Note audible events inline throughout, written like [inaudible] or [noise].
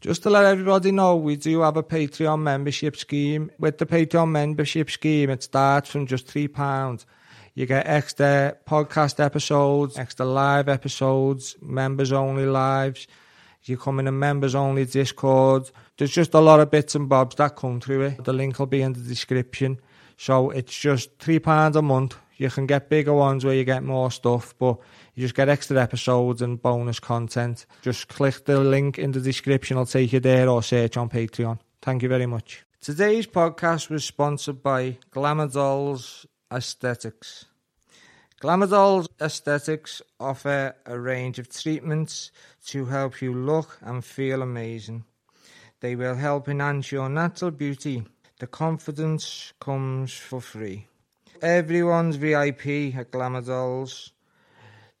Just to let everybody know, we do have a Patreon membership scheme. With the Patreon membership scheme, it starts from just £3. You get extra podcast episodes, extra live episodes, members only lives. You come in a members only Discord. There's just a lot of bits and bobs that come through it. The link will be in the description. So it's just £3 a month. You can get bigger ones where you get more stuff, but you just get extra episodes and bonus content. Just click the link in the description, I'll take you there, or search on Patreon. Thank you very much. Today's podcast was sponsored by Glamour Dolls Aesthetics. Glamour Dolls Aesthetics offer a range of treatments to help you look and feel amazing. They will help enhance your natural beauty. The confidence comes for free. Everyone's VIP at Glamour Dolls.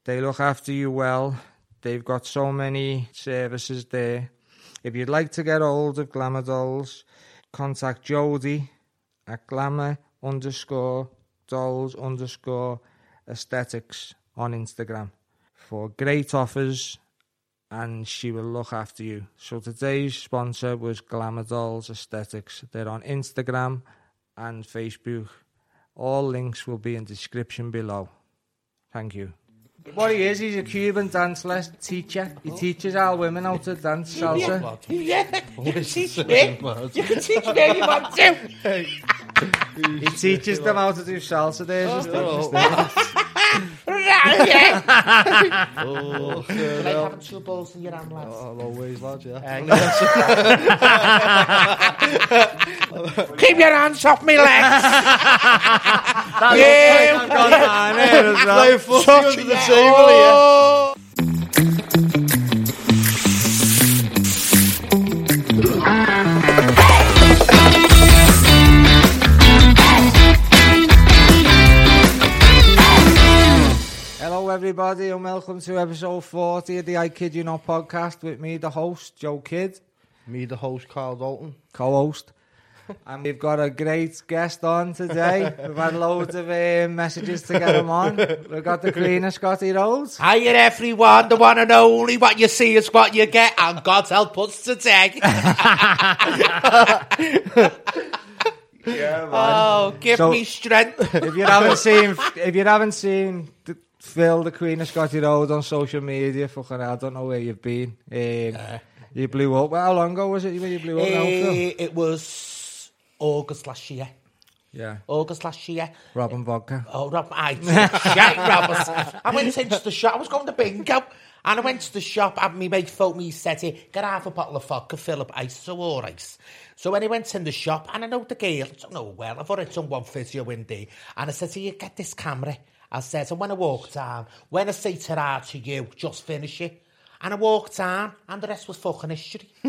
They look after you well. They've got so many services there. If you'd like to get hold of Glamour Dolls, contact Jodie at glamour underscore dolls underscore aesthetics on Instagram for great offers and she will look after you. So today's sponsor was Glamour Dolls Aesthetics. They're on Instagram and Facebook. All links will be in description below. Thank you. What he is, he's a Cuban dance lesson teacher. He teaches our women how to dance salsa. [laughs] Yeah, you can teach me. You can teach me if you want to. He teaches them how to do salsa. There's his Oh, Oh, yeah. oh, You like having two balls in your hand, lads? I'll always, lad, [laughs] yeah. Keep your hands off me legs. Play footy under the table here. Everybody, and welcome to episode 40 of the I Kid You Not podcast with me, the host, Joe Kidd, Me, the host, Carl Dalton. co host. [laughs] and we've got a great guest on today. [laughs] We've had loads of uh, messages to get him on. We've got the Queen of Scotty Rhodes. Hiya, everyone. The one and only. What you see is what you get. And God help us today. [laughs] Yeah, man. oh, give So- me strength. if you haven't seen, if you haven't seen the, Phil, the Queen of Scotty Road on social media, fucking, I don't know where you've been. Um, you blew up. Well, how long ago was it when you blew up? now, Eh, it was August last year. Yeah, August last year. Robin Vodka. Oh, Rob, I [laughs] shite. I went into the shop. I was going to bingo. And I went to the shop and my mate phoned me, he said, "Here, get half a bottle of vodka, fill up ice, so all ice. So when I went in the shop, and I know the girl, I don't know well, I've already done one physio in there, and I said, here, get this camera. I said, and when I walked down, when I say ta to you, just finish it. And I walked down, and the rest was fucking history. [laughs]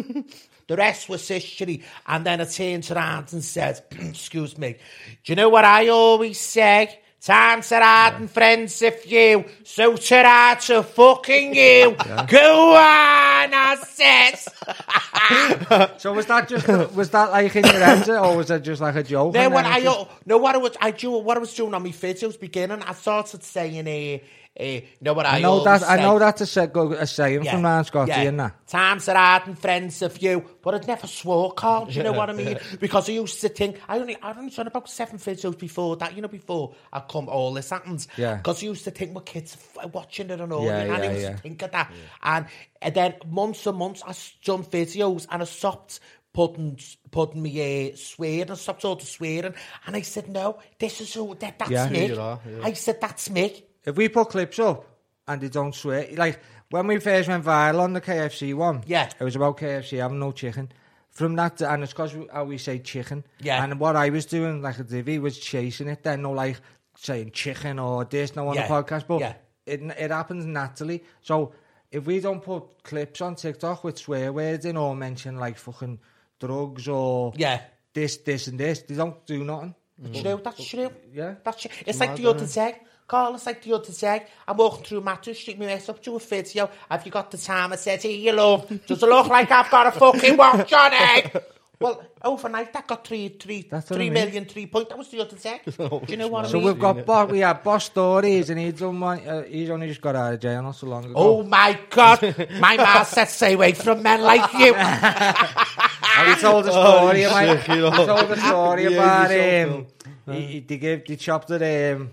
the rest was history. And then I turned around and said, [clears throat] excuse me, do you know what I always say? Time to ride and friends if you, so to ride to fucking you. Go on, I says. [laughs] So was that just was that like in your head, or was it just like a joke? Then and when then I just- no what I was I do what I was doing on my videos beginning, I started saying uh, uh, you know what I, I know that I know that's a, say, go- a saying from Ryan Scotty, yeah. isn't that? Times are hard and friends of you, but I'd never swore, Carl. Do you know what I mean? [laughs] Because I used to think I only I only done about seven videos before that. You know, before I come all this happens. Yeah. Because I used to think my kids are watching it and all, Yeah, and I used yeah. to think of that. And, and then months and months, I done videos and I stopped putting putting me uh, swearing, I stopped all the swearing, and I said, no, this is who that, that's Yeah. are, yeah. I said, that's me. If we put clips up and they don't swear, like when we first went viral on the KFC one, Yeah. it was about KFC having no chicken. From that, to, and it's because how we say chicken. Yeah. And what I was doing, like a divvy, was chasing it. Then no, like saying chicken or this, no on Yeah. the podcast, but Yeah. it it happens naturally. So if we don't put clips on TikTok with swear words in or mention like fucking drugs or Yeah. this, this, and this, they don't do nothing. Do you know that's true? Yeah. That's true. It's like the other day. Carl, it's like the other day. I'm walking through Mathew Street, my mate up to a video. Have you got the time? I said, here you look. Does it look like I've got a fucking watch on it? Well, overnight that got three, three, That's what I three mean. million, three point. That was the other day. [laughs] Do you know what So I mean? we've got Bo- we have Boss Stories, and he's done one. Uh, he's only just got out of jail not so long ago. Oh my God! My [laughs] ma said, "Stay away from men like you." [laughs] And he told a Oh, story you about. sick, you He told a story Yeah, about he's him. He, he, they gave, they chopped it um,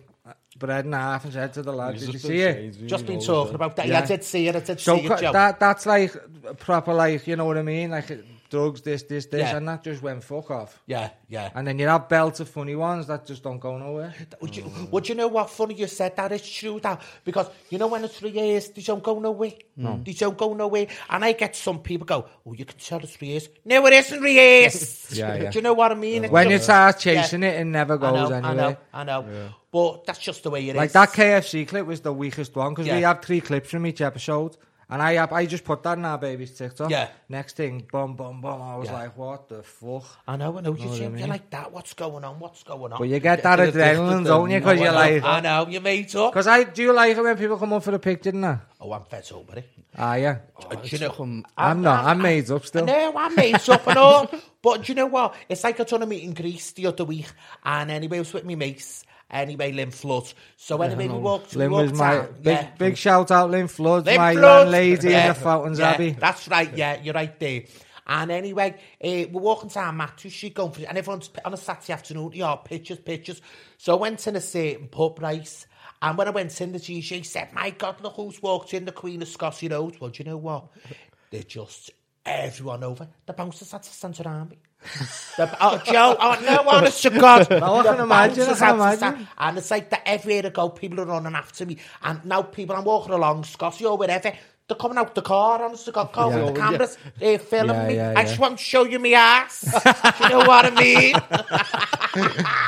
bread in half and said to the lad, "Did you see it?" Just been talking about that. Yeah, Yeah. I did see it. I did So see it, co- Joe. that that's like proper, like you know what I mean, like drugs, this, this, this, Yeah. and that just went fuck off. yeah, yeah. And then you have belts of funny ones that just don't go nowhere. Would you, would you know what funny you said that? It's true that because you know when it's three years, they don't go nowhere. No. They don't go nowhere. And I get some people go, Oh, you can tell it's three years. No, it isn't three years. [laughs] Yeah, yeah. Do you know what I mean? When you just- start chasing it, it never I goes know, anywhere. I know, I know. But that's just the way it is. Like that KFC clip was the weakest one because we Yeah. have three clips from each episode. And I I just put that in our baby's TikTok. Yeah. Next thing, boom, boom, boom. I was Yeah. like, what the fuck? I know, I know. You what see, I mean? you're like that. What's going on? What's going on? But you get that [laughs] adrenaline, don't you? Because you're like, I know, you made up. because I do you like it when people come up for a picture and that? Oh, I'm fed over it. Ah, yeah. Uh, do you know, I'm not. I'm made up still. No, I'm made up and [laughs] all. But do you know what? It's like I done a meet in Greece the other week, and anyway, I was with me mates. Anyway, Lynn Flood. So anyway, we walked. Lynn we was my out, big, yeah. big shout out, Lynn Flood, Lynn my Flood. landlady Yeah, in the Fountains yeah, Abbey. That's right. Yeah, you're right there. And anyway, uh, we're walking down Mathew Street going for and everyone's on a Saturday afternoon. Yeah, pictures, pictures. So I went in a certain pub, right? And when I went in, the DJ said, "My God, look who's walked in, the Queen of Scots Road." Well, do you know what? They're just everyone over. The bouncers had to stand around me. the, oh, Joe, oh, no, honest to God. No, I can imagine, I can imagine. And it's like that everywhere I go, people are running after me. And now people, I'm walking along, Scotty or wherever, they're coming out the car, honest to God, calling Yeah. the cameras, they're filming Yeah, me. yeah, I just want to show you my ass. Do you know what I mean? [laughs]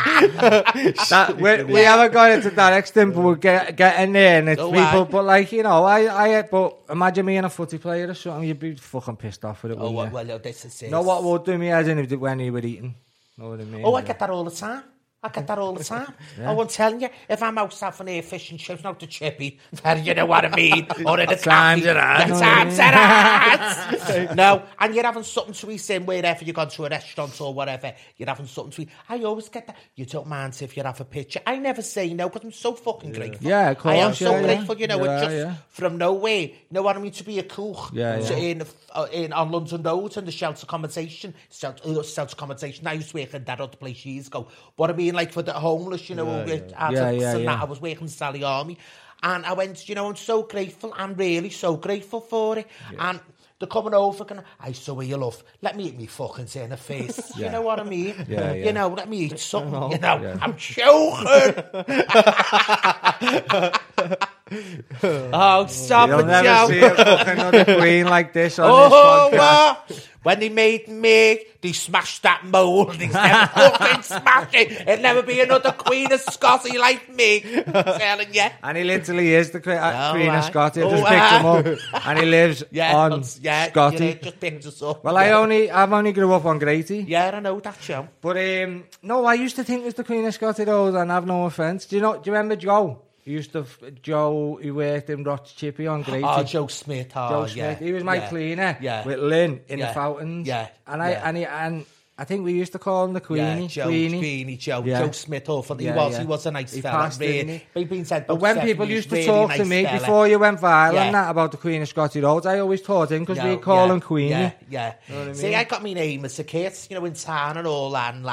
That, we, we haven't got into that extent, but we're get, getting there, and it's people. But like you know, I, I, but imagine me and a footy player or something, you'd be fucking pissed off with it. oh, well, you? well, no, this is it. know what would do me as in when you were eating. Know what I mean? Oh, I get that all the time. [laughs] I get that all the time. Oh, I'm telling you, if I'm out having a fish and chips, not the chippy, then you know what I mean, [laughs] or in a Times cafe, it are. the times it are. [laughs] no, and you're having something to eat in wherever you go to a restaurant or whatever, you're having something to eat. I always get that. You don't mind if you have a picture. I never say no, because I'm so fucking grateful. Yeah, of I am course, so yeah, yeah. grateful, you know, are, just yeah. from nowhere. You know what I mean? To be a cook Yeah, so yeah. in, uh, in on London Road and the shelter accommodation, shelter, uh, shelter accommodation. I used to work in that other place years ago. What I mean, like for the homeless, you know, Yeah, yeah. adults Yeah, yeah, and that. I was working Sally Army, and I went. You know, I'm so grateful. I'm really so grateful for it. And they're coming over, going, I saw where you love. Let me eat me fucking in the face. [laughs] You know what I mean? Yeah, [laughs] yeah. You know, let me eat [laughs] something. You know, Yeah. I'm choking. oh, stop You'll it, never Joe. see a fucking other queen like this on Oh, this podcast. what? When they made me, they smashed that mould. They never fucking [laughs] smashed it. It'll never be another Queen of Scotty like me. I'm telling you. And he literally is the uh, Oh, Queen aye. of Scotty. I Oh, just picked him up. [laughs] And he lives [laughs] Yeah, on yeah, Scotty. yeah, just picked us up. Well, I only, I've only grew up on Greaty. Yeah, I know that, Joe. But um, no, I used to think it was the Queen of Scotty Road, and I've no offence. Do you know? Do you remember Joe? He used to Joe. He worked in Roch Chippy on ah, Greaty. Oh, ah, Joe Smith. Oh, Joe yeah. He was my yeah. cleaner. Yeah. With Lynn in Yeah. the fountains. Yeah. And I Yeah. and he, and I think we used to call him the Queenie. Yeah, Joe, Queenie. Queenie, Joe, Yeah. Joe Smith, oh, awful. He Yeah, was, yeah. he was a nice He fella. passed, really. he? Been said But when people used to really talk nice to me fella. before you went viral Yeah. and that about the Queen of Scotty Road, I always taught him because No, we call yeah, him Queenie. Yeah, yeah. what I See. I got my name as a kid, you know, in town and all that, and.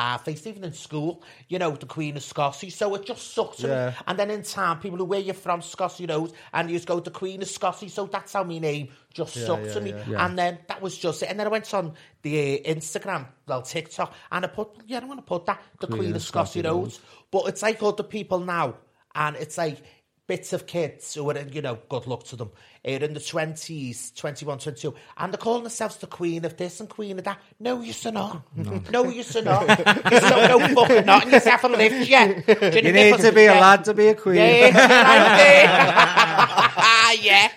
Even in school, you know, the Queen of Scotty. So it just sucked Yeah. And then in town, people who where you're from, Scotty Road, and you just go to Queen of Scotty. So that's how my name just sucked yeah, to me. yeah. Yeah. And then that was just it. And then I went on the uh, Instagram, well, TikTok, and I put, yeah, I'm going to put that, the Queen, of Scotty Roads. But it's like other people now, and it's like bits of kids who are, in, you know, good luck to them, are in the 20s, 21, 22, and they're calling themselves the Queen of this and Queen of that. No, you're not. No, [laughs] you're not. You're so no fucking not, and you haven't lived yet. [laughs] Do You know need to be a lad to be a queen. Yeah, [laughs] yeah.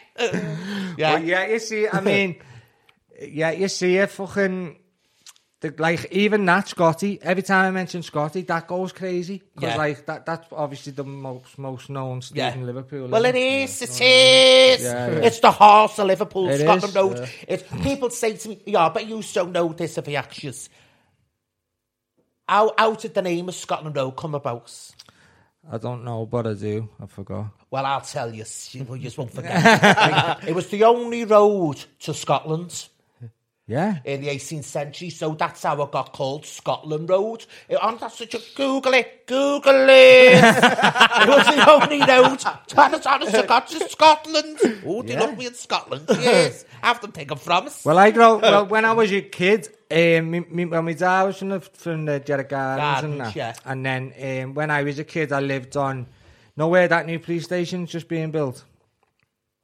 Yeah. But yeah, you see, I [laughs] mean, yeah, you see it fucking. The, like even that Scotty, every time I mention Scotty, that goes crazy because Yeah. like that that's obviously the most most known street Yeah. in Liverpool. Well, it is. It is. Yeah. It's the horse of Liverpool, It Scotland is, Road. It's people say to me, "Yeah, but you don't know this of the actions." how, how did the name of Scotland Road come about? I don't know, but I do. I forgot. Well, I'll tell you, you just won't forget. [laughs] it was the only road to Scotland Yeah. in the 18th century, so that's how it got called Scotland Road. It, and that's such a Google it, Google it. [laughs] it was the only road to, to, got to Scotland. Oh, they Yeah. love me in Scotland. Yes, have them take them from us. Well, I grow. Well, when I was a kid, um, me, me, well, my dad was from the from the Jarrett Gardens, and Gardens, that. yeah. And then um, when I was a kid, I lived on. nowhere that new police station's just being built?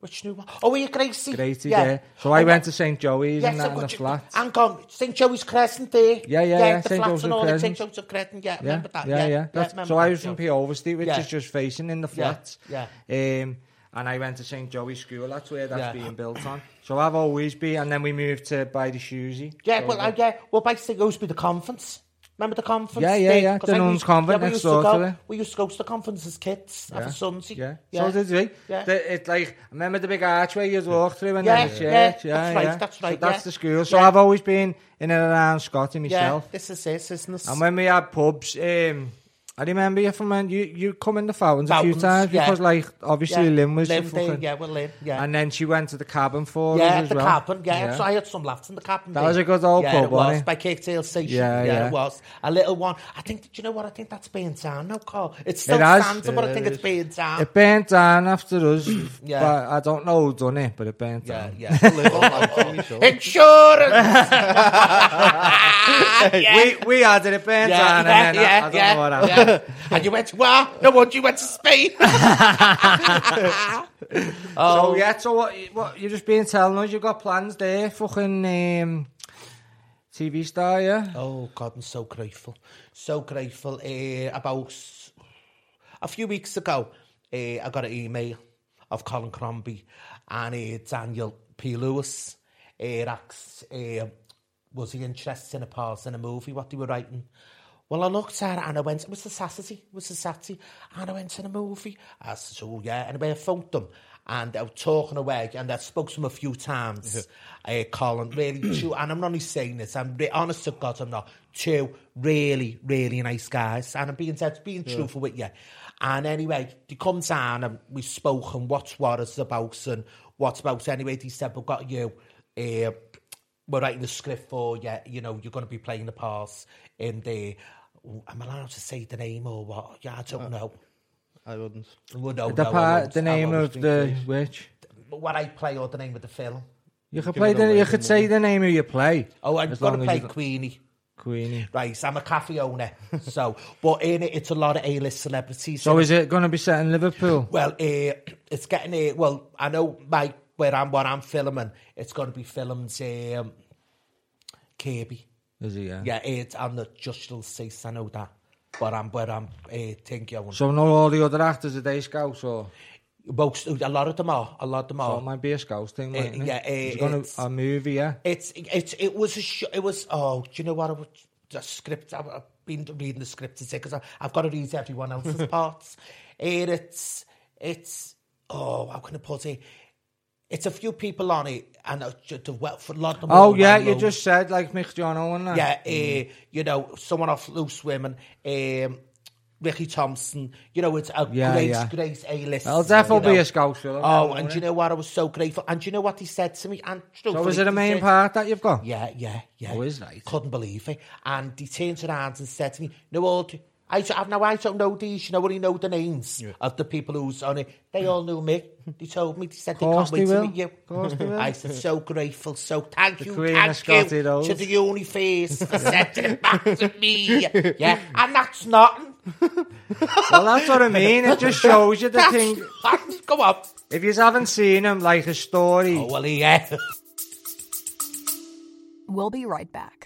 Which new one? Oh, were you Gracie? Gracie, yeah. So I went to St Joey's Yes, and that I've in the you- flats. Hang on, St Joey's Crescent there. Yeah, yeah, yeah, The St. flats Joseph and all Crescent. St Crescent, yeah, Yeah, remember that? yeah, yeah. That's, remember so I was from yeah. P Oversteed, which Yeah. is just facing in the flats. yeah. Um, and I went to St Joey's School. That's where that's Yeah. being built on. So I've always been, and then we moved to by the Shoesy. Yeah, So well, uh, yeah, well, basically, it goes to the conference. Remember the conference? Yeah, yeah, thing? yeah, the nuns' convent yeah, we next used to door go, to it. We used to go to the conference as kids, Yeah. a Sunday. Yeah. yeah. So did we. Yeah. The, it's like remember the big archway you walk through and Yeah, then the church. yeah, Yeah, that's yeah. right, that's So right, that's yeah. the school. So Yeah. I've always been in and around Scotty Yeah, myself. this is it, isn't it? And when we had pubs, um, I remember you from when you you come in the fountains, a few Fountains, times yeah. because like obviously yeah, Lynn was the Lynn there, fucking, yeah, well, Lynn, yeah. and then she went to the cabin for yeah, us as the well. cabin, yeah. So I had some laughs in the cabin. That there. was a good old yeah, pub, it was, wasn't it? by Kirkdale Station. Yeah, Yeah, yeah. it was. A little one. I think, do you know what? I think that's burnt down now, Carl. It still It has. stands, but I Yeah, think it it's burnt down. It burnt down after us, [clears throat] Yeah. but I don't know who done it, but it burnt yeah, down. yeah. A little lad from me, so. Insurance! yeah. [laughs] We we had it, it burnt Yeah, down, yeah, and then I, yeah, I don't yeah, know what happened. yeah. And you went, well, no wonder you went to Spain. [laughs] [laughs] So yeah, so what? What you just been telling us? you've got plans there, fucking um, TV star, yeah? Oh God, I'm so grateful, so grateful. Uh, about a few weeks ago, uh, I got an email of Colin Crombie and uh, Daniel P. Lewis. Uh, asked, uh, was he interested in a part in a movie? What they were writing? Well, I looked at it and I went, it was the Saturday, it was the Saturday, and I went to the movie. I said, oh yeah, and I phoned them. And I was talking away, and I spoke to him a few times. uh, Colin, really [clears throat] two, and I'm not only saying this, I'm re- honest to God, I'm not. Two really, really nice guys, and I'm being said, being truthful with you. And anyway, they come down and we spoke and what's what it's about and what's about. Anyway, they said, we've got you. Uh, we're writing the script for you. You know, you're going to be playing the parts in the. I'm I allowed to say the name or what? Yeah, I don't know. I wouldn't. Well, no, The no, part, the name of the witch. But what I play or the name of the film. You could Give play the. You could the say the name of your play. Oh, I'm going to play Queenie. Queenie. Right, I'm a cafe owner. [laughs] so, but in it, it's a lot of A-list celebrities. So is it going to be set in Liverpool? Well, uh, it's getting a. Well, I know my where I'm what I'm filming. It's going to be filmed um, Kirkby. Is it? Yeah. Yeah, it's on the Justal Cease. I know that. But I'm where I'm uh, thinking. So not all the other actors are day scouts, or Most, a lot of them are. A lot of them so are. it might be a scouts thing, Uh, it? yeah, uh, it's to a movie, yeah. It's it's it was a sh- it was oh do you know what I was the script I've, I've been reading the script today because I've got to read everyone else's [laughs] parts. And it's it's oh how can I put it? It's a few people on it and uh, ju- the well for a lot of them. Oh yeah, you just said like Mick and that. yeah uh, you know someone off Loose Women. Um, Ricky Thompson, you know, it's a Yeah, great, yeah. great A-list. It'll definitely you be a scout. Oh, and you know what? I was so grateful. And do you know what he said to me? And So is it a main said- part that you've got? yeah, yeah, yeah. Oh, is right. Couldn't believe it. And he turned around and said to me, no, all, I, I've now I don't know these, you know, only know the names of the people who's on it. They all knew me. They told me, they said they can't wait they to meet you. Course they will. I said, so grateful, so thank you, Queen of thank Scotty you to the universe for [laughs] sending it back to me. Yeah, and that's nothing. [laughs] Well, that's what I mean. It just shows you the That's, thing. that's, go on. If you haven't seen him, like a story, Oh, well, yeah. We'll be right back.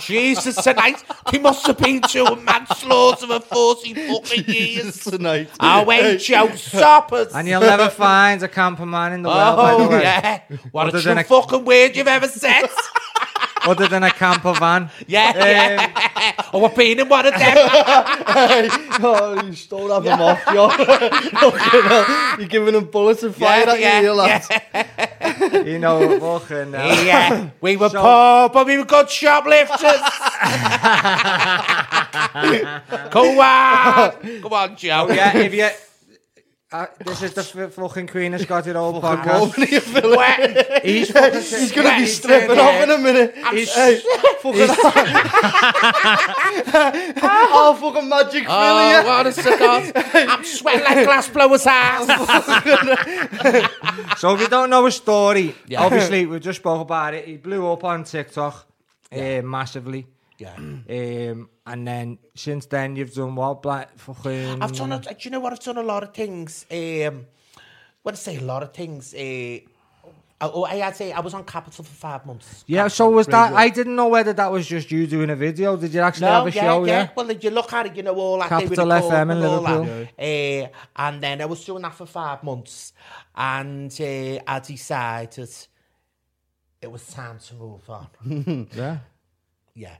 Jesus tonight, he must have been to a manslaughter for 40 fucking [laughs] years. Tonight. I went Joe Stoppers. And you'll never find a camper man in the world, by the Oh, way. yeah. What Other a than true a- fucking word you've ever said. Other than a camper van. [laughs] yeah, yeah. Um, [laughs] oh, I've been in one of them. [laughs] Hey, oh, you stole have him off, yo. You're giving them bullets and fire Yeah, at yeah, you, lads. You know, fucking hell. yeah. We were So- poor, but we were good shoplifters. Go on. come on, Joe. Oh, yeah, if you... Uh, this is the f- fucking Queen of Scotty Roll Go podcast. over here, Wet. He's fucking... He's gonna be he's stripping off in a minute. He's- Hey, fucking Oh, [laughs] [laughs] fucking magic Philly. Oh, yeah. what a cigar. [laughs] I'm sweating like glass blower's ass. So if you don't know a story, Yeah. obviously we just spoke about it. He blew up on TikTok uh, massively. Yeah. Um, and then since then you've done what? Black fucking. I've done. A, do you know what? I've done a lot of things. Um, when I say a lot of things, uh, oh, I had to, I was on Capital for five months. Yeah, so was that? I didn't know whether that was just you doing a video. Did you actually have No, a yeah, show? yeah. Yeah. Well, if you look at it, you know all that. Capital FM in recording all that. Liverpool. Uh, and then I was doing that for five months, and uh, I decided it was time to move on. [laughs] yeah. yeah,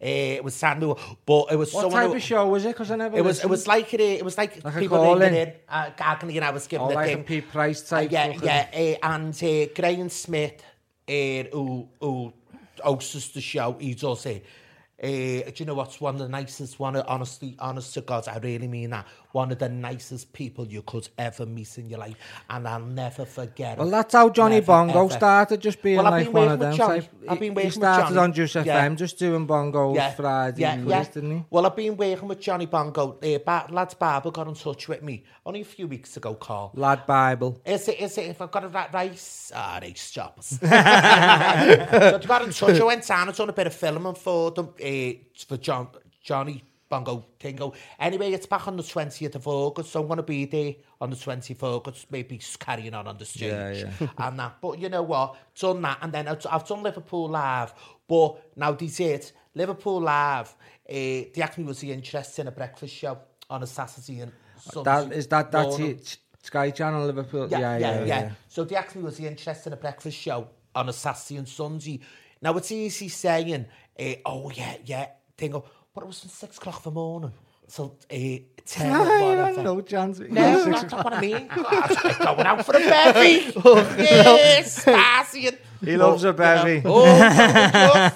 Eh, it was Sandu, but it was what type who, of show was it? Because I never. It listened. was it was like it, it was like, like people ringing in, uh, Gagan and I was giving oh, the like thing. a Pete Price uh, type. Uh, yeah, yeah, uh, and uh, Graham Smith, uh, who who hosts the show, he does it. Uh, do you know what's one of the nicest? One of honestly, honest to God, I really mean that. One of the nicest people you could ever meet in your life, and I'll never forget. Well, it. that's how Johnny Never, Bongo ever. started, just being Well, like been one of them. Johnny. type. I've been He- working he with started Johnny. on Juice Yeah. FM, just doing Friday yeah, and yeah. quiz, didn't he? Well, I've been working with Johnny Bongo. Uh, ba- Lads Barber got in touch with me only a few weeks ago, Carl. Lad Bible. Is it, is it, if I've got it right, rice? Ah, they stoppers. [laughs] [laughs] so they got in touch. I went down and done a bit of filming for them, uh, for John, Johnny Bongo Tingo. Anyway, it's back on the 20th of August, so I'm going to be there on the 20th of August, maybe carrying on on the stage Yeah, yeah. [laughs] and that. But you know what? Done that, and then I've, I've done Liverpool Live. But now this it, Liverpool Live, uh, they asked me was he interested in a breakfast show on a Saturday and Sunday That is that that's morning. it. Sky Channel Liverpool. Yeah, yeah, yeah, So they asked me, was he interested in a breakfast show on a Saturday and Sunday? Now, it's easy saying, uh, oh, yeah, yeah, tingle, but it was from six o'clock in the morning. So, uh, 10 [laughs] or whatever. no chance. No, that's what I mean. [laughs] I was going out for a bevy. [laughs] yes, Sparsian. He loves a bevy. Oh, yeah.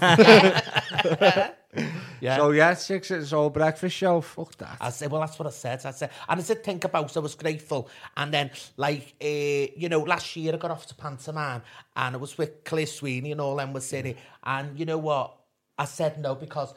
yeah. So yeah, six it's all breakfast show. Fuck that. I said, well, that's what I said. I said, and I said, think about it. I was grateful. And then, like, uh, you know, last year I got off to pantomime and I was with Claire Sweeney and all them was sitting. And you know what? I said no because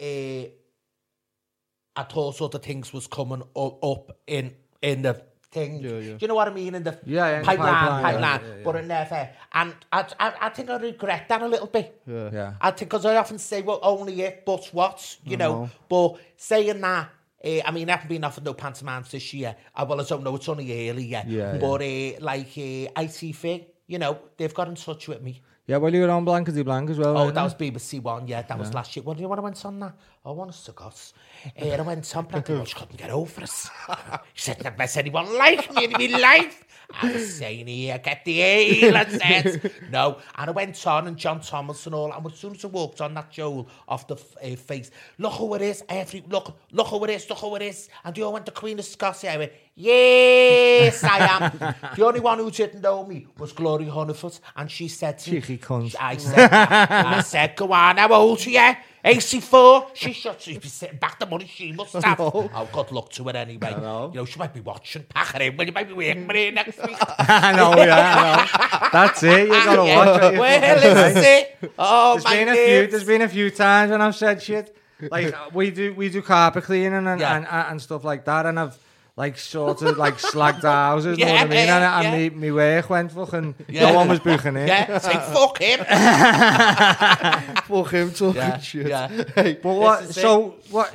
uh, I thought sort of things was coming up, up in in the thing. Do you know what I mean? In the Yeah, yeah, pipeline, pipeline, pipeline. yeah, yeah, yeah. But it never. And I, I, I think I regret that a little bit. yeah. yeah. I think because I often say, well, only it, but what, you know. But saying that, uh, I mean, I haven't been offered no pantomimes this year. Uh, well, I don't know, it's only early yet. Yeah, but uh, like uh, ITV, you know, they've got in touch with me. Yeah, well, you were on Blank Blankety Blank as well. Oh, that was BBC One, yeah, that was last year. Well, do you what I went on that? I want to go. Uh, I went on, but I just couldn't get over us. [laughs] he said, never met anyone like me in my life. I was saying here, get the ale and said, no. And I went on, and John Thomas and all, and as soon as I walked on that Joel off the uh, face, look who it is, every, look, look who it is, look who it is. And you all went to Queen of Scots. I went, yes, I am. [laughs] the only one who didn't know me was Gloria Hunniford, and she said to me, I said, I said, go on, how old are you? 84. She should she'd be sitting back the money she must have. Oh, good luck to her anyway. know. You know, she might be watching. Pack her in eh? when you might be working with her next week. [laughs] I know, yeah, I know. That's it. You gotta watch it. well, this is it. Oh, There's my been a few. There's been a few times when I've said shit. Like we do, we do carpet cleaning and Yeah. and, and stuff like that, and I've like sort of like slagged our houses. know what I Yeah, mean? And, and yeah. me, me work went fucking. Yeah. No one was booking in. Yeah, say fuck him. [laughs] Fuck him talking Yeah, shit. yeah. Hey, But what? So what?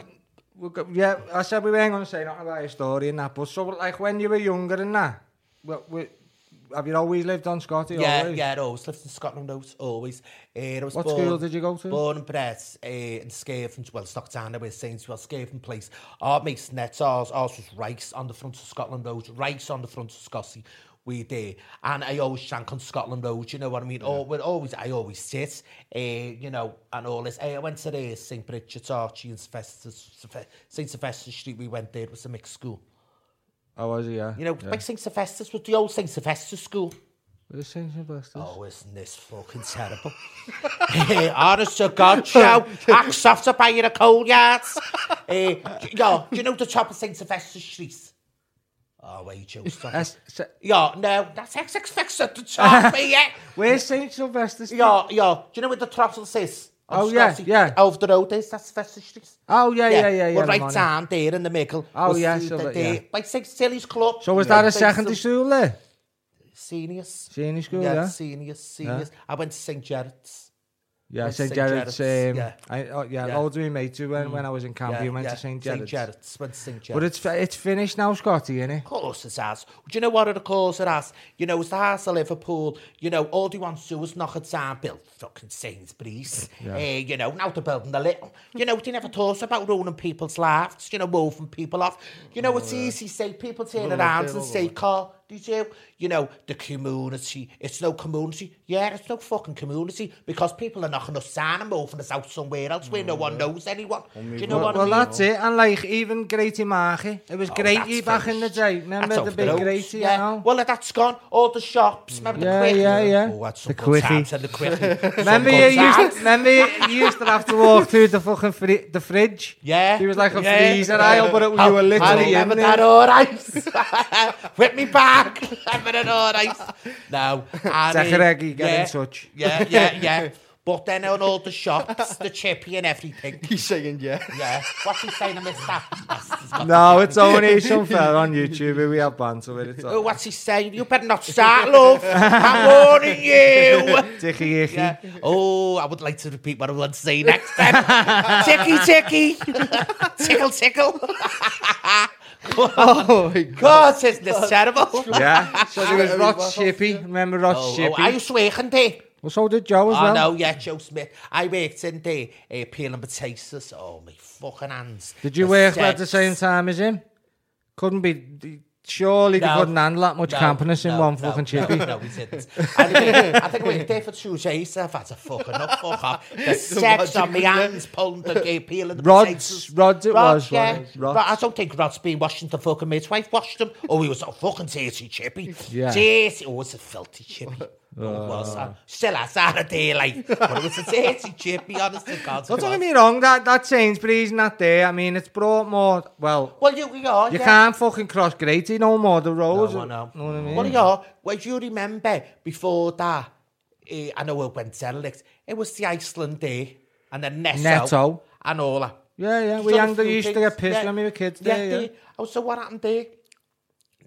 we got- Yeah, I said we weren't going to say nothing about your story and that. But so, like, when you were younger and that, what, what, have you always lived on Scotty? Yeah, always? yeah, always lived in Scotland, always, always. Uh, I was What born, school did you go to? Born and bred uh, in Scaven, well, Stocktown, with Saints, well, Scaven Place. Our mate's net, ours, ours was Rice on the front of Scotland Road, Rice on the front of Scotty. We there, and I always shank on Scotland Road. You know what I mean? Oh, well, always, I always sit, uh, you know, and all this. Uh, I went to the St Bridget's Archie and St Sylvester Street. We went there. It was a mixed school. Oh, was? Yeah. You know, yeah. like St Sylvester's was the old St Sylvester's school. Where's St. Sylvester's? Oh, isn't this fucking terrible? hey, [laughs] eh, honest to God, [laughs] show. Axe off to buy you a coal yards. Eh, hey, yo, do you know the top of St. Sylvester Street? Oh, wait, Joe. stop it. S- S- Yo, no, that's XXX at the top, [laughs] yeah. Where's St. Sylvester's? Yo, yo, do you know where the throttle is? Oh, yeah, yeah. Over the road is, that's Festus Street. Oh, yeah, yeah, yeah. yeah, yeah We're right down there in the middle. Oh, yeah, so that, yeah. Like St. Silly's Club. So was yeah. that a secondary school there? Seniors. Senior school, yeah. Yeah, seniors, seniors. I went to St. Gerard's. Yeah, St. St. Gerard's, Um, yeah. I, oh, yeah, Yeah. loads of my mates who went when I was in camp. you went to St. St. Jared's. Gerard's. Went to St. Gerard's. But it's it's finished now, Scotty, innit? Of course it has. Do you know what it calls it as? You know, it's the house of Liverpool. You know, all they want to do is knock it down, build fucking Sainsbury's. Yeah. Uh, you know, now they're building the little. You know, they never talk about ruining people's lives, you know, moving people off. You know, it's easy to say, people turn around and say, Carl, do you? You know, the community, it's no community. Yeah, it's no fucking community because people are knocking us down and moving us out somewhere else where no one mm. knows anyone. Do you know Well, what well I mean? that's it. And like even Greaty Markey, it was Oh, Greaty that's back in the day. Remember That's the big road. Greaty? Yeah. You know? Well, that's gone. All the shops. Remember Yeah, the quickie? yeah, yeah. Oh, that's The some good quickie. and the quickie. [laughs] Remember you used to, remember you used to have to walk through the fucking fri- the fridge. Yeah. There was like a yeah. freezer aisle, but it, Oh, you were I literally remember in that there. all right. [laughs] Whip me back. Ac llefen yn o'r aeth. Now, Ari... Zacharegi, get yeah, in touch. Yeah, yeah, yeah. But then on all the shops, the chippy and everything. [laughs] He's saying, yeah. Yeah. What's he saying? I missed that. no, it's only some fella on YouTube we have banter with. it. It's all... What's he saying? You better not start, love. I'm warning you. Ticky, icky. Yeah. Oh, I would like to repeat what I want to say next time. ticky, ticky. [laughs] tickle, tickle. [laughs] [laughs] Oh my god. God, isn't this terrible? Yeah. [laughs] So there was Very Rod well. Shippy. Remember Rod Oh, oh, Shippy? I used to work in there. Well, so did Joe as Oh, well. no, yeah, Joe Smith. I worked in there, uh, peeling potatoes. Oh, my fucking hands. Did you The work at the same time as him? Couldn't be. Surely No. couldn't handle that much No, campiness in no, one no, fucking chippy. No, we [laughs] didn't. I think, I think we were there for two days. I've had a fucking up, fuck off. [laughs] The sex on my hands, pulling the uh, peeling the Rods, potatoes. Rods it Rod, was. yeah. wasn't it? Rods. But I don't think Rod's been washing the fucking midwife washed them. Oh, he was a fucking dirty chippy. Yeah. Dirty. Oh, it was a filthy chippy. [laughs] Oh, it was. Uh, still has that a day, like. But it was a dirty chippy, honest to God. Don't get me wrong, that, that Sainsbury's not there. I mean, it's brought more. Well, Well, you, you are, you yeah. can't fucking cross Greaty no more. The roads. No, I know. Know what I mean? Well, yeah, well, do you remember before that, eh, I know it went derelict, it was the Iceland Day and then Netto, Netto. and all that. Yeah, yeah. We done a young, they few used to get pissed Yeah. when we were kids Yeah, there. Yeah. they- Oh, so what happened there?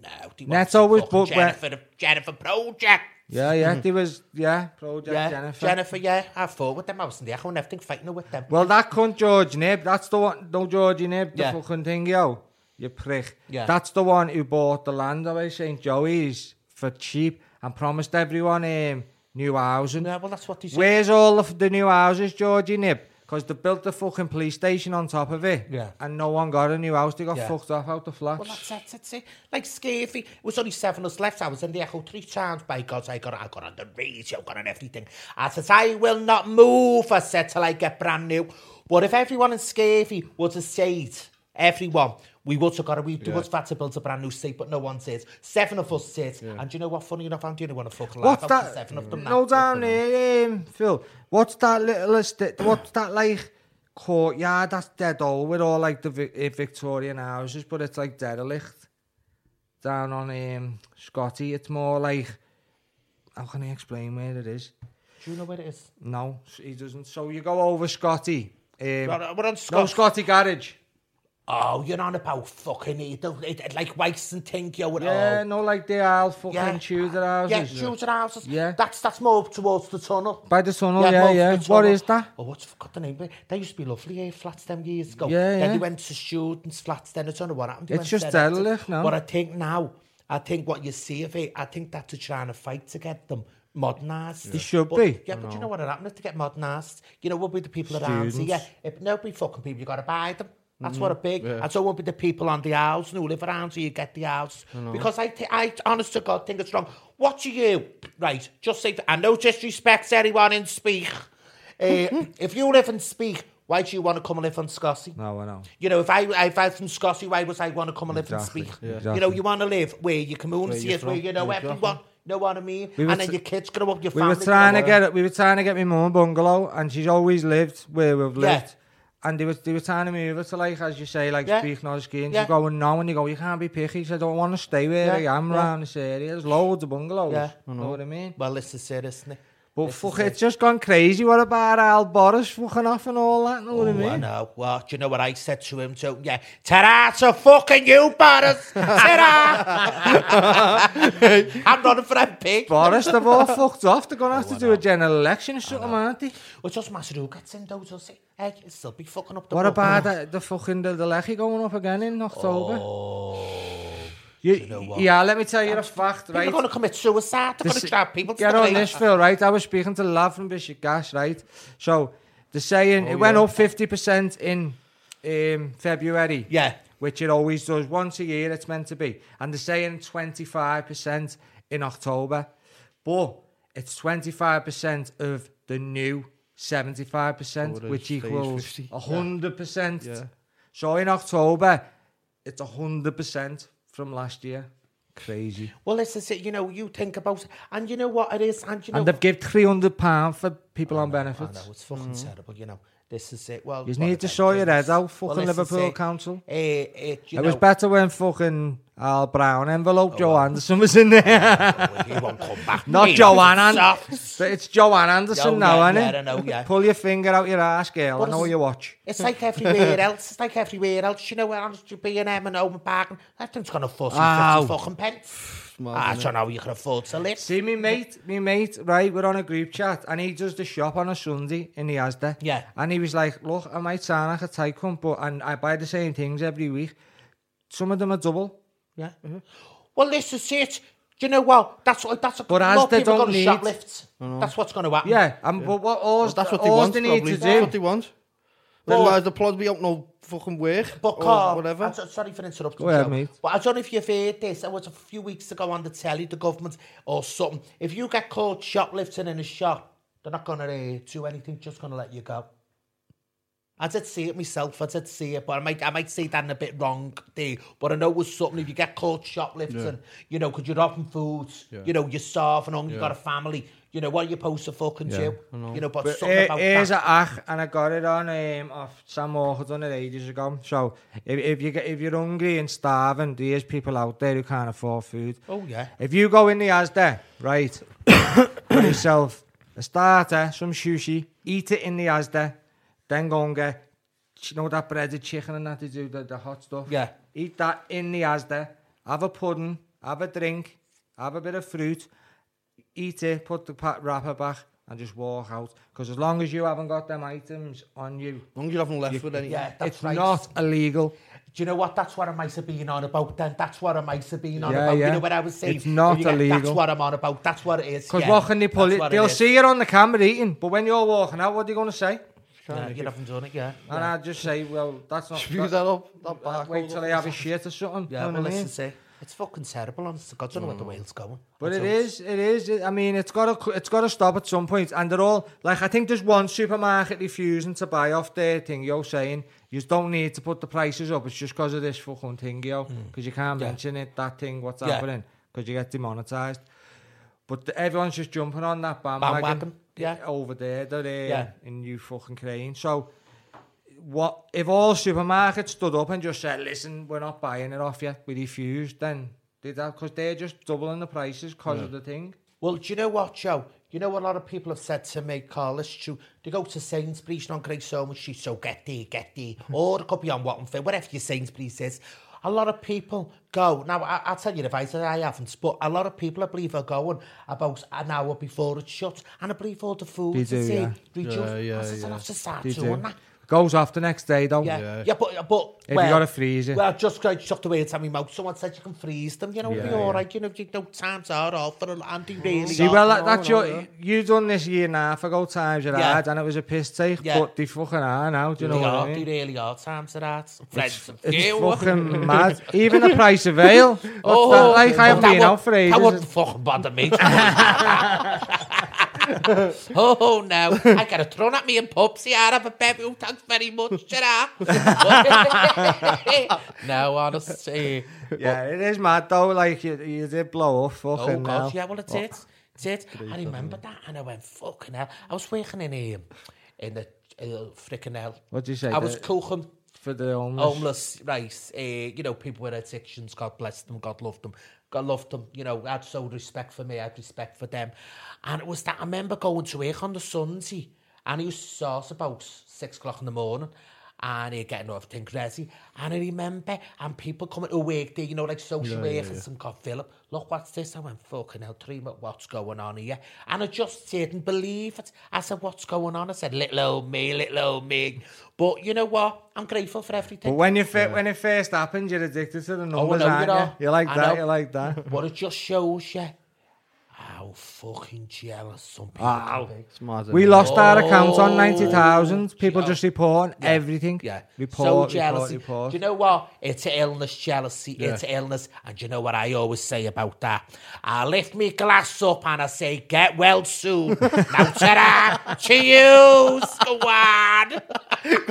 No, Netto wanted was booked Jennifer, Jennifer Project. Yeah, yeah. There was, yeah, Project Yeah, Jennifer. Jennifer. yeah, I fought with them. I was in the echo and everything, fighting with them. Well, that cunt George Nib, that's the one, no Georgie Nib, the Yeah. fucking thing, yo. You prick. Yeah. That's the one who bought the land away St. Joey's for cheap and promised everyone um, new housing. yeah, well, that's what he said. Where's all of the new houses, Georgie Nib? Because they built the fucking police station on top of it. Yeah. And no one got a new house. They got yeah. fucked off out the flats. Well, that's it, that's it. Like, scary. It was only seven of us left. I was in the echo three times. By God, I got, I got on the radio, got on everything. I said, I will not move, I said, till I get brand new. What if everyone in Scurvy was a state? Everyone we would have got a, we yeah. would have had to build a brand new state, but no one did. Seven of us did. And do you know what, funny enough, I'm the only one to fucking laugh What's that? seven of them. No now. down there, um, Phil. What's that little estate? What's that like courtyard that's dead old with all like the uh, Victorian houses, but it's like derelict down on um, Scotty. It's more like how can I explain where it is? Do you know where it is? No, he doesn't. So you go over Scotty. Um, We're on, we're on no. Scotty Garage. Oh, you're on about fucking it, it, it, like Weiss and Tink, yo. Yeah, oh. no, like the old fucking Yeah. Tudor houses. Yeah. Tudor houses. Yeah. That's that's more up towards the tunnel. By the tunnel, more yeah, yeah. the What tunnel. is that? Oh, what's forgot the name? They used to be lovely eh, flats them years ago. Yeah, Then yeah. they went to students' flats. Then I don't know what happened. They It's just derelict. now. But I think now I think what you see of it, I think that they're trying to fight to get them modernised. They should But- be. Yeah, but you know what would happen if they get modernised? You know, what will be the people around Students. here? If nobody fucking people, you got to buy them. That's what a big. And so won't be the people on the house who live around so you get the house. Because I, th- I, honest to God, think it's wrong. What do you, right, just say, I no disrespect to anyone in Speke. Uh, [laughs] if you live in Speke, why do you want to come and live on Scotty? No, I know. You know, if I if I was from Scotty, why would I want to come and live Exactly, and speak? yeah. You know, you want to live where your community you're is, where you know yeah, everyone. exactly. Know what I mean? We and then t- your kids grow up, your We family. were trying to get it. We were trying to get my mum a bungalow, and she's always lived where we've Yeah. lived. and they were they were turning me over to like as you say like yeah. speak knowledge games. Yeah. You go no, and you go you can't be picky. He said I don't want to stay where yeah. I am yeah. around this area. There's loads of bungalows. Yeah. Know. know what I mean? Well, it's a serious. But this fuck, it's it. just gone crazy. What about Al Boris fucking off and all that? Know oh, what I oh, mean? I know. Well, do you know what I said to him? To, yeah, ta-ra to fucking you, Boris. Ta-ra. [laughs] I'm running for MP. Boris, they've all fucked off. They're going to have oh, to do a general election or something, aren't they? Well, just matter who gets in, though, does it? Hey, it'll still be fucking up the What about the, the fucking, the, the Lechy going up again in October? Oh. You- know what? yeah, let me tell you a fact, people are going to commit suicide. They're going to trap people Get on this, Phil, right? I was speaking to the lad from British Gas, right? So, they're saying Oh, it went up 50% in um, February. Yeah. Which it always does. Once a year, it's meant to be. And they're saying 25% in October. But it's 25% of the new 75%, Oh, which equals 50. 100%. Yeah. So in October, it's 100% from last year. Crazy. Well, this is it. You know, you think about, and you know what it is, and you know, And they've given £300 for people on I benefits. know it's fucking mm. terrible. You know, this is it. Well, You need to show your things. head out, fucking Well, Liverpool it. Council. Eh, it, It know, was better when fucking Al Brown envelope Oh, Joe Anderson was in there. [laughs] well, he won't come back. [laughs] Not He Joanne was An- soft. but it's Joanne Anderson Oh, now, yeah, isn't yeah, it? I know, yeah. Pull your finger out your ass, girl. What I know you watch. It's like everywhere [laughs] else. It's like everywhere else. You know, where else you be in M and Home Park, everything's gonna fuss Ow. you fifty fucking pence. Ah, I don't know how you can afford to live. See, me mate, me mate, right, we're on a group chat, and he does the shop on a Sunday in the Asda. Yeah. And he was like, look, I might sound like a tight cunt, but and I buy the same things every week. Some of them are double. Yeah. Well, this is it. Do you know what? That's what. That's a. But as more they people don't to need- shoplifts. That's what's going to happen. Yeah, and but what all, Well, that's what they want, they need probably. to That's what they want. Well- Otherwise, the plod be up no fucking work But or Carl, whatever. I'm so- sorry for interrupting. Go ahead, Joe, mate. But I don't know if you've heard this. It was a few weeks ago on the telly, the government or something. If you get caught shoplifting in a shop, they're not going to uh, do anything. Just going to let you go. I did see it myself. I did see it, but I might I might say that in a bit wrong there. But I know it was something. If you get caught shoplifting, you know, because you're robbing foods, you know, you're starving, hungry, you've got a family. You know, what are you supposed to fucking do? You know, but, But something here- about here's that. a act, and I got it on um, off Sam Walker done it ages ago. So if, if you get if you're hungry and starving, there's people out there who can't afford food. Oh yeah. If you go in the Asda, right, [coughs] get yourself a starter, some sushi, eat it in the Asda, then go and get, you know that breaded chicken and that they do, the, the hot stuff? Yeah. Eat that in the Asda, have a pudding, have a drink, have a bit of fruit, eat it, put the pa- wrapper back, and just walk out. Because as long as you haven't got them items on you, As long as you haven't left with any. Yeah, that's it's right. not illegal. Do you know what? That's what I might have been on about then. That's what I might have been on Yeah, about. yeah. You know what I was saying? It's not If you get- That's what I'm on about. That's what it is. Because yeah. what can they pull That's it? what They'll is. see you on the camera eating, but when you're walking out, what are they going to say? Yeah, you haven't done it, yeah. And I just say, well, that's not. Spews that up. That back. wait till I have a shit or something. Yeah, you know well, what I this mean? is it. It's fucking terrible, to God. Don't know where the mm. whale's going. But it is, it is. I mean, it's got to, it's got to stop at some point. And they're all like, I think there's one supermarket refusing to buy off their thing. Yo, saying you don't need to put the prices up. It's just because of this fucking thing, yo. Mm. Because you can't. Yeah. mention it, that thing, what's Yeah. happening, because you get demonetized. But the, everyone's just jumping on that bandwagon, Bandwagon, yeah. over there. They're there Yeah. in you fucking crane. So. What if all supermarkets stood up and just said, "Listen, we're not buying it off you. We refuse." Then did that because they're just doubling the prices because of the thing. Well, do you know what, Joe? You know what a lot of people have said to me, Carl, it's true. They go to Sainsbury's, not great so much, she's so get there, get there. [laughs] or it could be on Wattenfield, whatever your Sainsbury's is. A lot of people go, now I, I'll tell you the advice, that I haven't, but a lot of people, I believe, are going about an hour before it shuts, and I believe all the food They is do, in, yeah. reduced. Yeah, yeah, I said, yeah. I'll have to start They doing do. that. Goes off the next day though. Yeah, Yeah. yeah, but but If well, you got a freezer. Well, just I chucked the words out my mouth. Someone said you can freeze them. You know, it'll be Yeah, all yeah. right. You know, you know, times are off for and they really See, well, that, no, that's no, your, yeah. you done this year and a half ago, times are Yeah. hard, and it was a piss take, Yeah. but they fucking are now, do you know they what are, I mean? they really are times are hard. Friends, It's you. fucking [laughs] mad. Even the price of ale. What's [laughs] Oh, that like? I haven't been would- out for That wouldn't ages. fucking bother me. [laughs] [laughs] oh no, I got a thrown at me in pubs here. I have a baby. Oh, thanks very much, Gerard. [laughs] no, honestly. Yeah, it is mad though. Like, you, you did blow up Oh fucking gosh, hell. yeah, well it's it. It's it. I remember that and I went, fucking hell. I was working in um, in the uh, freaking hell. What'd you say? I was cooking for the homeless. homeless, right? Uh, you know, people with addictions. God bless them. God love them. God loved them. You know, I had so respect for me. I had respect for them. And it was that I remember going to work on the Sunday, and he used to start about six o'clock in the morning. And he'd get getting thing ready. And I remember, and people coming to work there, you know, like social workers and God, Philip, look, what's this? I went, fucking hell, three what's going on here? And I just didn't believe it. I said, what's going on? I said, little old me, little old me. But you know what? I'm grateful for everything. But when you fi- when it first happened, you're addicted to the oh, numbers, know, you aren't you? You like I that, know. you like that. But it just shows you how fucking jealous some people Wow. can be. We lost our account on Oh, 90,000. People yeah. just reporting everything. Yeah, Report, so report, jealousy. report. Do you know what? It's illness, jealousy. It's illness, and do you know what I always say about that? I lift me glass up and I say, "Get well soon." [laughs] now, ta-da! Cheers! Go on. [laughs]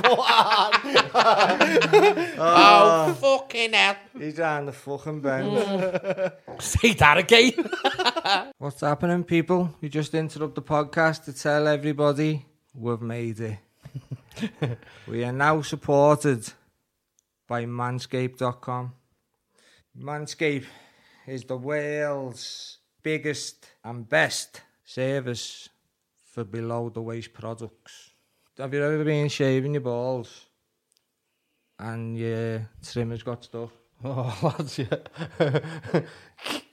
Go on. [laughs] oh ah. fucking hell! He's on the fucking bend. Mm. Say that again. What's happening, people? You just interrupt the podcast to tell everybody we've made it. [laughs] we are now supported by Manscaped.com. Manscaped is the world's biggest and best service for below the waist products. Have you ever been shaving your balls and your trimmer's got stuck? [laughs] Oh, lads, yeah. [laughs]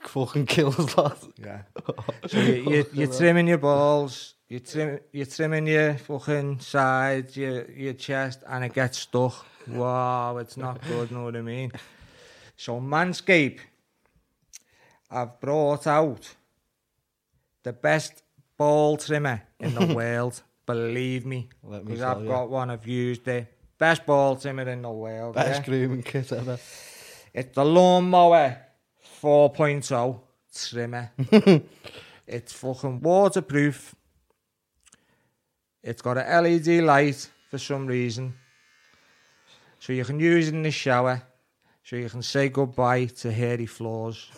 Fucking kills, lads. Yeah. [laughs] So you, you, you're trimming your balls, you're, trim, you're trimming your fucking sides, your, your chest, and it gets stuck. Wow, it's not good, know what I mean? So Manscaped have brought out the best ball trimmer in the world. Believe me, Let me because I've you. got one, I've used it. Best ball trimmer in the world. Best yeah? grooming kit ever. It's the lawnmower 4.0 trimmer. [laughs] it's fucking waterproof. It's got a LED light for some reason. So you can use it in the shower. So you can say goodbye to hairy floors.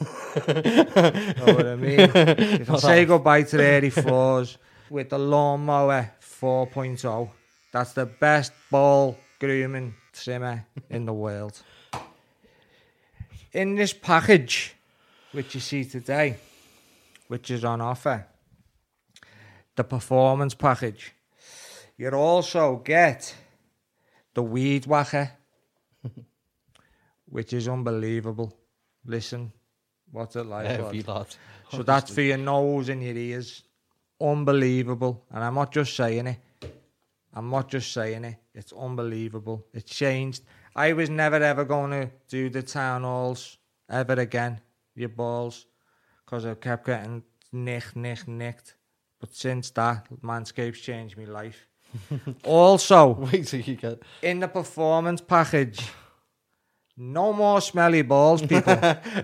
you [laughs] know what I mean? You can say goodbye to hairy floors with the lawnmower 4.0. That's the best ball grooming trimmer in the world in this package, which you see today, which is on offer, the performance package, you also get the weed whacker, which is unbelievable. Listen, what's it like? Lad? lad. So that's for your nose and your ears. Unbelievable. And I'm not just saying it. I'm not just saying it. It's unbelievable. It's changed. I was never ever going to do the town halls ever again, your balls, because I kept getting nicked, nicked, nicked. But since that, Manscaped's changed my life. [laughs] also, Wait till you get. in the performance package, no more smelly balls, people.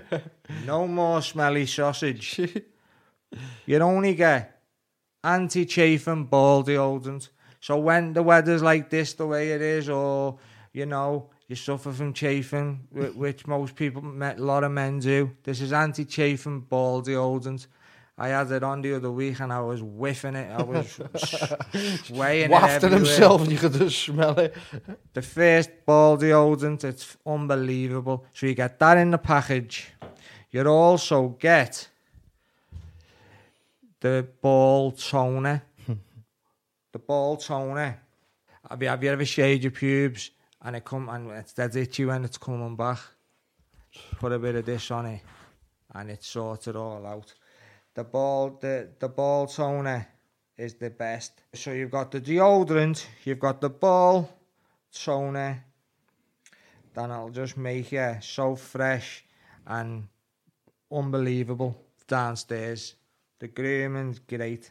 [laughs] no more smelly sausage. [laughs] You'd only get anti-chafing ball deodorant. So when the weather's like this, the way it is, or you know you suffer from chafing, [laughs] which most people, a lot of men do, this is anti-chafing ball deodorant. I had it on the other week and I was whiffing it. I was [laughs] weighing it Wafting everywhere. himself and you could just smell it. [laughs] The first ball deodorant, it's unbelievable. So you get that in the package. You also get the ball toner. The ball toner. Have you, have you ever shaved your pubes and it come and it's dead itchy when it's coming back? Put a bit of this on it and it sorts it all out. The ball the, the ball toner is the best. So you've got the deodorant, you've got the ball toner, then it'll just make you so fresh and unbelievable downstairs. The grooming's great.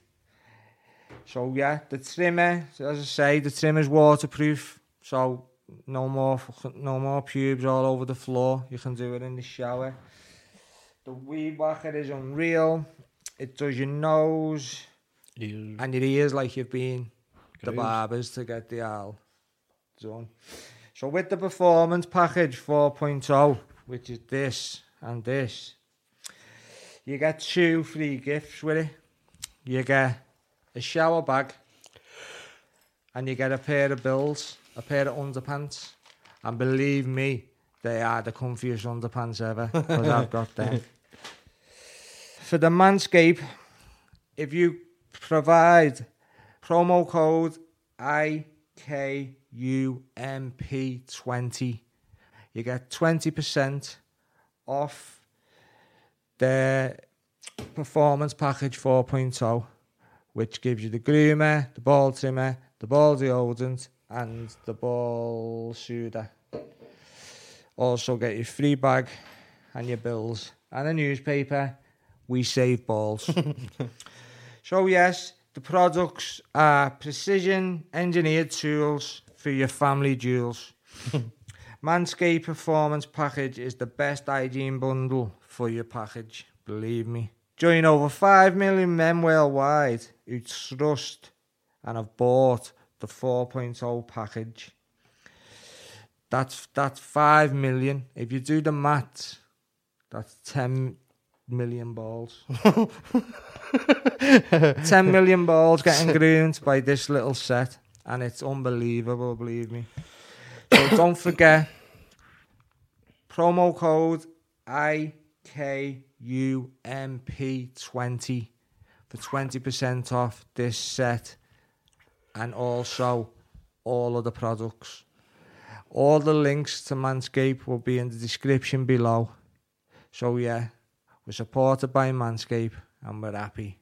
So yeah, the trimmer, as I say, the trimmer's waterproof, so no more no more pubes all over the floor. You can do it in the shower. The weed whacker is unreal. It does your nose and your ears like you've been the barbers to get the owl done. So with the performance package 4.0, which is this and this, you get two free gifts with it. You get a shower bag and you get a pair of bills, a pair of underpants. And believe me, they are the comfiest underpants ever because I've got them. [laughs] For the Manscape, if you provide promo code IKUMP20, you get 20% off the performance package 4.0, which gives you the groomer, the ball trimmer, the ball deodorant, and the ball soother. Also, get your free bag and your bills and a newspaper. We save balls. [laughs] so, yes, the products are precision engineered tools for your family jewels. [laughs] Manscaped Performance Package is the best hygiene bundle for your package, believe me. Join over 5 million men worldwide who trust and have bought the 4.0 package. That's that's 5 million. If you do the maths, that's 10 million balls. [laughs] 10 million balls getting [laughs] groomed by this little set, and it's unbelievable, believe me. So don't forget promo code IKUMP20 for 20% off this set and also all of the products. All the links to Manscaped will be in the description below. So yeah, we're supported by Manscaped and we're happy.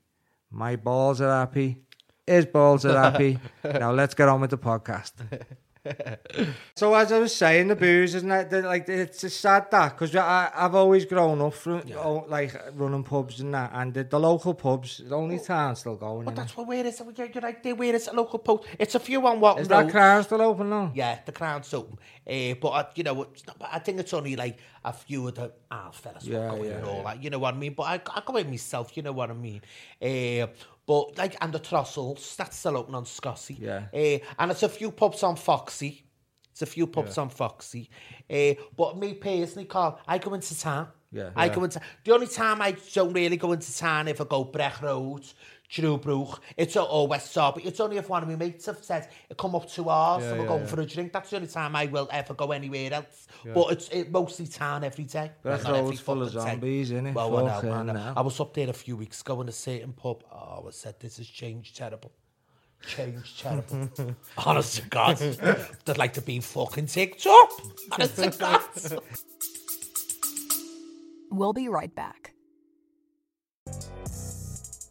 My balls are happy. His balls are happy. [laughs] now let's get on with the podcast. [laughs] [laughs] so as I was saying, the booze isn't it? Like it's a sad that because I've always grown up from oh, like running pubs and that, and the, the local pubs, the only town still going. But that's what where is it? You're, you're right there. Where is it? Local post. It's a few on Walton Is that Road. crown still open now? Yeah, the crown's open. Uh, but, uh, you know, it's not, but I think it's only like a few of the Al fellas Yeah, yeah, go in yeah, and all that. You know what I mean? But I, I go in myself, you know what I mean? Uh, but, like, and the Throstles, that's still open on Scotty. Yeah. Uh, and it's a few pubs on Foxy. It's a few pubs on Foxy. Uh, but me personally, Carl, I go into town. Yeah. I Yeah. go into the only time I don't really go into town if I go Breck Road, Tuebrook, it's a, or West Derby. It's only if one of my mates have said come up to hours Yeah, and we're yeah, going yeah. for a drink. That's the only time I will ever go anywhere else. But it's it, mostly town every day. That's Not every Road's full of fucking day. zombies, innit? Well, I know, Fucking I I was up there a few weeks ago in a certain pub. Oh, I said this has changed terrible. Changed terrible. [laughs] Honest to God. They'd like to be fucking ticked up. Honest to God. We'll be right back.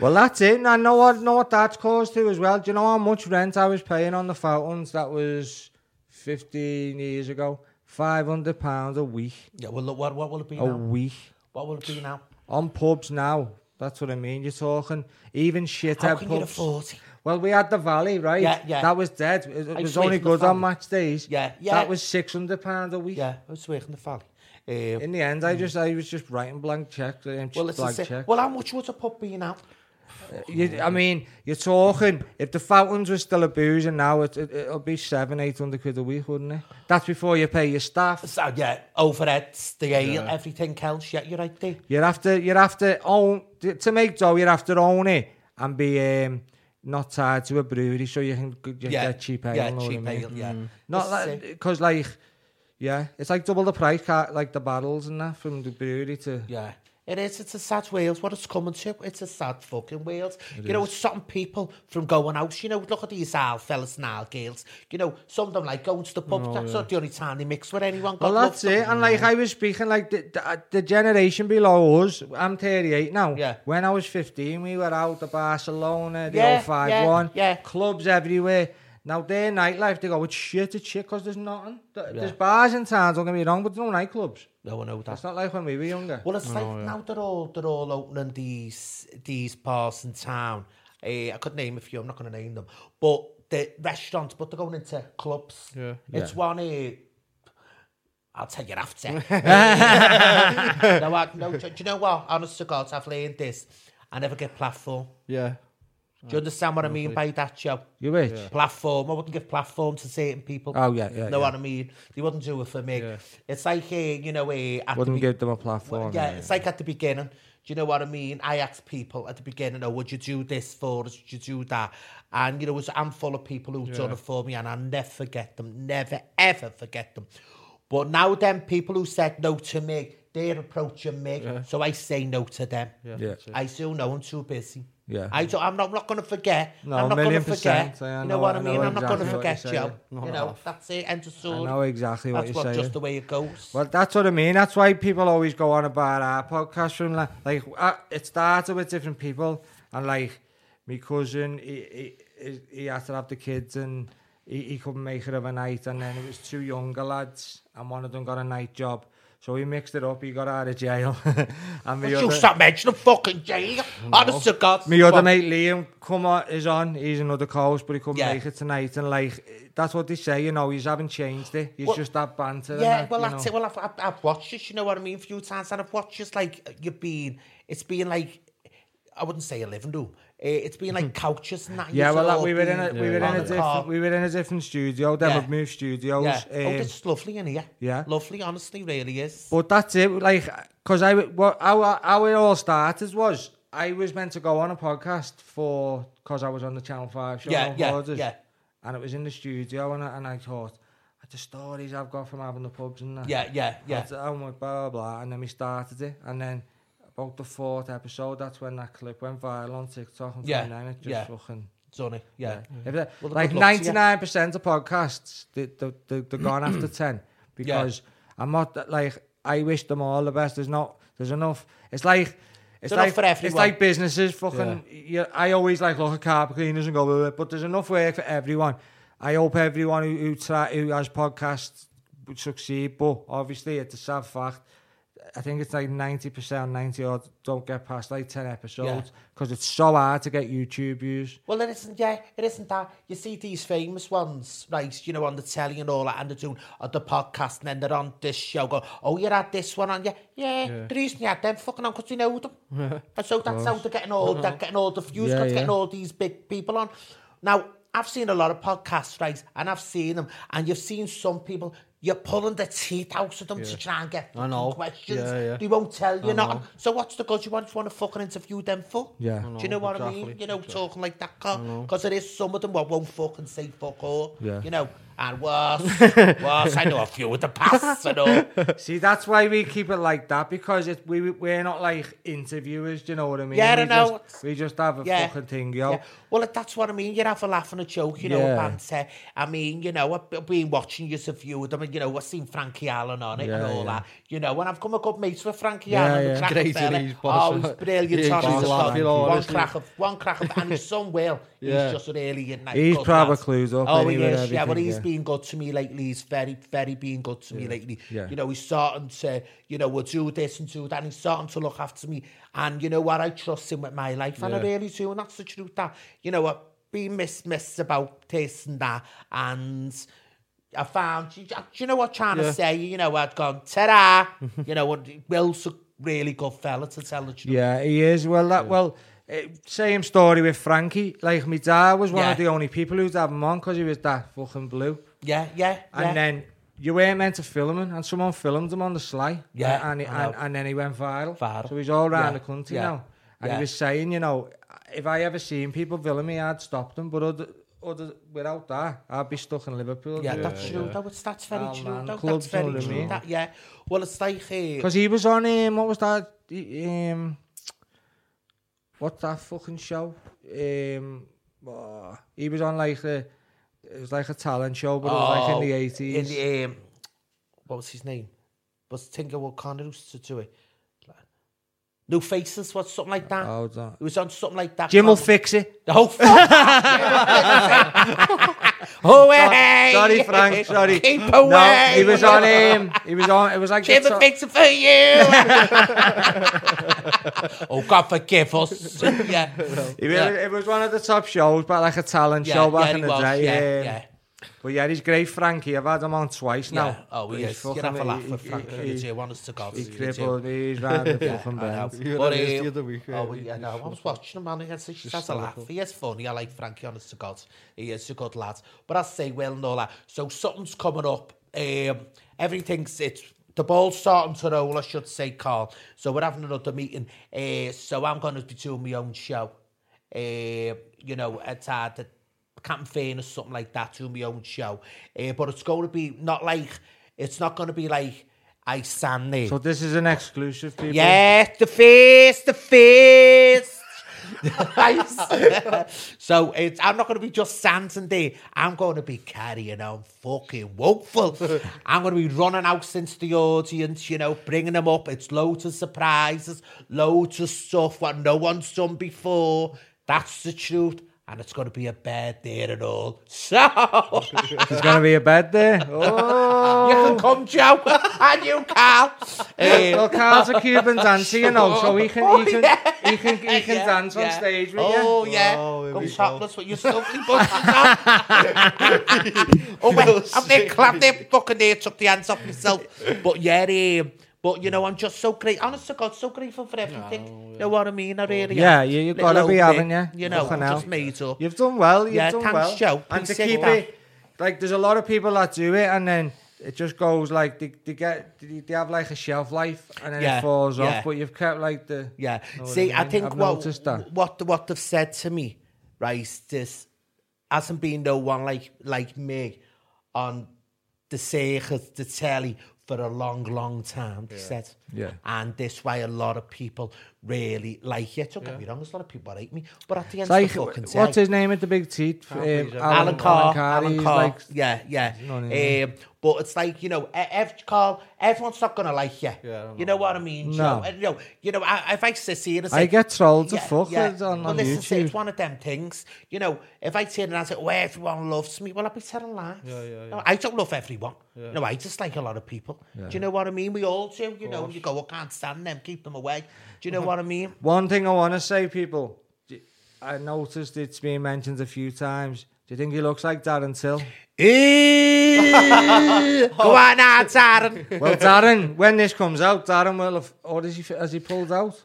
Well, that's it. And I know what, know what that's caused to as well. Do you know how much rent I was paying on the fountains? That was 15 years ago. £500 a week. Yeah, well, look, what, what will it be A now? week. What will it be now? On pubs now. That's what I mean. You're talking even shit How at can you pubs. afford it? Well, we had the Valley, right? Yeah, yeah. That was dead. It, it I was swear only to the good on match days. Yeah, yeah. That was £600 a week. Yeah, I was working the valley. Um, In the end, I just I was just writing blank checks. Um, well, it's blank checks. Well, how much would a pub be now? You, I mean, you're talking if the fountains were still a booze and now it, it, it'll be seven, eight hundred quid a week, wouldn't it? That's before you pay your staff. So, yeah, overheads, the ale, everything else. Yeah, you're right there. You have to, you have to own to make dough. You'd have to own it and be um, not tied to a brewery, so you can you Yeah, get cheap ale. yeah, know what I cheap mean? ale, yeah. Not This like because like Yeah, it's like double the price, like the barrels and that from the brewery to. Yeah. It is. It's a sad Wales. What it's coming to. It's a sad fucking Wales. you know, it's stopping people from going out. You know, look at these Al fellas and Al girls. You know, some of them like going to the pub. Oh, that's not the only time they mix with anyone. Well, God that's them. it. And like I was speaking, like the, the, uh, the generation below us, I'm 38 now. Yeah. When I was 15, we were out to Barcelona, the Yeah, old 5 1, yeah, yeah. clubs everywhere. Now, their nightlife, they go, it's shit, it's shit, because there's nothing. Th- There's bars in towns, don't get me wrong, but there's no nightclubs. No, I know that. It's not like when we were younger. Well, it's like now they're all they're all opening these these bars in town. Uh, I could name a few. I'm not going to name them, but the restaurants. But they're going into clubs. Yeah. It's Yeah. one. Uh, I'll tell you after. [laughs] no, I, no, do, do you know what? Honest to God, I've learned this. I never get platform. Yeah. Do you understand what I mean by that, Joe? you wish? Platform. I wouldn't give platform to certain people. Oh, yeah, yeah, Know yeah. what I mean? They wouldn't do it for me. It's like, uh, you know, uh, at Wouldn't be- give them a platform. yeah, it's like at the beginning. Do you know what I mean? I asked people at the beginning, oh, would you do this for us? Would you do that? And, you know, there's a handful of people who've done it for me and I'll never forget them. Never, ever forget them. But now them people who said no to me, they're approaching me. So I say no to them. Yeah. I still know I'm too busy. Yeah. I don't, I'm not, I'm not going to forget. No, I'm not going to forget. I you know- what I I mean? I'm not going to exactly forget, Joe. You know, that's it. End of I story. know exactly what That's you're what, saying. just the way it goes. Well, that's what I mean. That's why people always go on about our podcast from like, like uh, it started with different people, and like my cousin, he, he, he had to have the kids, and he, he couldn't make it of a night, and then it was two younger lads, and one of them got a night job. So he mixed it up. He got out of jail, [laughs] and You other, stop mentioning fucking jail. Honest to God. my other mate Liam on is on. He's another coach, but he couldn't Yeah. make it tonight. And like that's what they say, you know. He's haven't changed it. He's Well, just that banter. Yeah, that, well, that's know. it. Well, I've, I've, I've watched this, you know what I mean, a few times, and I've watched just like you've been, it's been like, I wouldn't say a living room. Uh, it's been like couches and that. Yeah, well, like, we were in a we were in a different we were in a different studio. Then Yeah. we've moved studios. Yeah. oh, um, it's lovely in here. yeah. Lovely, honestly, really is. but that's it. Like, because I what how how it all started was I was meant to go on a podcast for because I was on the Channel Five show. Yeah, yeah, Borders, yeah. And it was in the studio, and I, and I thought. The stories I've got from having the pubs and that. Yeah, yeah, yeah. That's- Oh blah blah blah, and then we started it, and then about the fourth episode, that's when that clip went viral on TikTok, and Yeah, from then it just yeah. fucking Sonny, yeah. Mm. It- Well, like good luck to you. ninety nine percent of podcasts, they, they, they, they're gone after [clears throat] ten because I'm not like I wish them all the best. There's not, there's enough. It's like it's enough like for it's like businesses. Fucking, yeah. I always like look at carpet cleaners and go, "Well, but there's enough work for everyone. I hope everyone who who, try, who has podcasts would succeed, but obviously it's a sad fact. I think it's like 90%, 90 odd don't get past like 10 episodes because it's so hard to get YouTube views. Well, it isn't, yeah, it isn't that. You see these famous ones, right, you know, on the telly and all that, and they're doing on the podcast, and then they're on this show, go, oh, you had this one on, yeah, yeah, the reason you had them fucking on, because we know them. [laughs] and so that's how they're getting all, they're [laughs] getting all the views, Yeah, yeah. getting all these big people on. Now, I've seen a lot of podcasts, right, and I've seen them, and you've seen some people, you're pulling the teeth out of them to try and get know. fucking questions. Yeah, yeah. They won't tell you know. So what's the good you want, you want to fucking interview them for? Yeah. I Do you know what I mean? You know, talking like that, because there is some of them what won't fucking say fuck all. Yeah. You know, and worse, [laughs] worse. I know a few of the past and [laughs] all. See, that's why we keep it like that because it, we we're not like interviewers. Do you know what I mean? Yeah, I we know. Just, we just have a Yeah. fucking thing, yo. Yeah. Well, that's what I mean. You have a laugh and a joke, you know, Yeah. a banter. I mean, you know, I've I've been watching you a few of them, and you know, I've seen Frankie Allen on it and all yeah. that. You know, and I've come a good mates with Frankie Yeah, Allen, yeah. the crack Great fella. in his Oh, he's brilliant. Yeah, on he's his laughing, one honestly. crack of one crack of, and his son Will. Yeah. He's just really nice. He's good proper lad. up Oh, he is. Yeah, well, everything, he's yeah. Been good to me lately. He's very, very been good to me lately. Yeah. You know, he's starting to, you know, we'll do this and do that. And he's starting to look after me. And you know what? I trust him with my life. And I really do. And that's the truth. That, you know, I've been miss, miss about this and that. And I found, do you know what I'm trying to say? You know, I'd gone, ta-da. [laughs] you know, Will's a really good fella to tell the truth. Yeah, he is. Well, that well, eh, same story with Frankie. Like my dad was one Yeah. of the only people who'd have him on because he was that fucking blue. Yeah, yeah, And yeah. then you weren't meant to film him, and someone filmed him on the sly. Yeah, and, I know. and and then he went viral. Viral. So he's all around Yeah, the country yeah, now. And yeah. he was saying, you know, if I ever seen people film me, I'd stop them. But other other, without that, I'd be stuck in Liverpool. Yeah, that's true. Though. It's, that's very Oh, true. man, clubs, that's very know I true. mean? That, yeah. Well, it's like... Uh, Because he was on, um, what was that? Um, what's that fucking show? Um, oh, he was on like the, it was like a talent show, but it was like in the 80s. In the, um, what was his name? Was Tinker Will Connor used to do it? New Faces, what something like that. Oh, that. It was on something like that. Jim will fix it. [laughs] Oh, fuck! [laughs] [laughs] hey! Sorry, Frank. Sorry. Keep away! No, he was on him. He was on. It was like Jim the fix it for you! [laughs] oh, God forgive us. yeah. It was, Yeah. it was one of the top shows, but like a talent Yeah, show back yeah, in the was, day. yeah, yeah. But yeah, he's great, Frankie. I've had him on twice Yeah. now. Oh, But he he's is. You'd fucking- have a laugh he- with he- Frank. he- He, he, honest to God. He you do. crippled me. He's round the Yeah, fucking I know. bend. You But, had um, the other week, Oh, weren't yeah, no, I was watching him, man. He has, he has a laugh. He is funny. I like Frankie, honest to God. He is a good lad. But I say, well, and all that. So something's coming up. Um, everything's, it's, the ball's starting to roll, I should say, Carl. So we're having another meeting. Uh, so I'm going to be doing my own show. Uh, you know, it's hard. Captain Fane or something like that, doing my own show. Uh, but it's going to be not like, it's not going to be like I stand there. So this is an exclusive, people. Yes, the face, the face. [laughs] so it's, I'm not going to be just standing there. I'm going to be carrying on fucking woeful. [laughs] I'm going to be running out since the audience, you know, bringing them up. It's loads of surprises, loads of stuff what no one's done before. That's the truth. and it's going to be a bed there and all. So... There's going to be a bed there? Oh! You can oh. come, Joe, and you, Carl. Um, well, Carl's a Cuban dancer, you know, so he can, he oh, can, yeah. he can, he can yeah, dance yeah. on stage with oh, you. Yeah. Oh, yeah. Come topless with your stuffy buttons on. [laughs] oh, wait, I've clapped their fucking hair, took the hands off myself. But yeah, um, but you know, I'm just so great. Honest to God, so grateful for everything. You know what I mean? I really Yeah, am. you, you've got to be, old haven't you? You know, Fucking I'm hell. just made up. You've done well. You've Yeah, done thanks, well. Joe. And to keep that. it, like, there's a lot of people that do it, and then it just goes like they, they get they, they have like a shelf life, and then Yeah, it falls yeah. off. But you've kept like the Yeah. Know See, I I, think I've what that. what what they've said to me, right? This hasn't been no one like like me on the circus, the telly for a long, long time. They said, Yeah. and this why a lot of people really like it. Don't get me wrong, there's a lot of people that hate me, but at the end like of the fucking what's his name at the big teeth? Um, Alan- Alan Carr, Carr, Alan Carr, like yeah, yeah. know what I Um, but it's like you know, ev- Carl, everyone's not gonna like you. Yeah, I you know what I mean? No. Joe? You know, you know, I, if I sit here and say, I get trolled to fuck with on, well, on listen, see, YouTube. it's one of them things. You know, if I turn around and I say, "Oh, everyone loves me," well, I'll be telling lies. Yeah, yeah, yeah. No, I don't love everyone. No, I just like a lot of people. Do you know what I mean? We all do. You know, you go, "I can't stand them. Keep them away." Do you know what I mean? One thing I want to say, people, I noticed it's been mentioned a few times. Do you think he looks like Darren Till? [laughs] Go on now, Darren. Well, Darren, when this comes out, Darren will have, or is he, has he pulled out?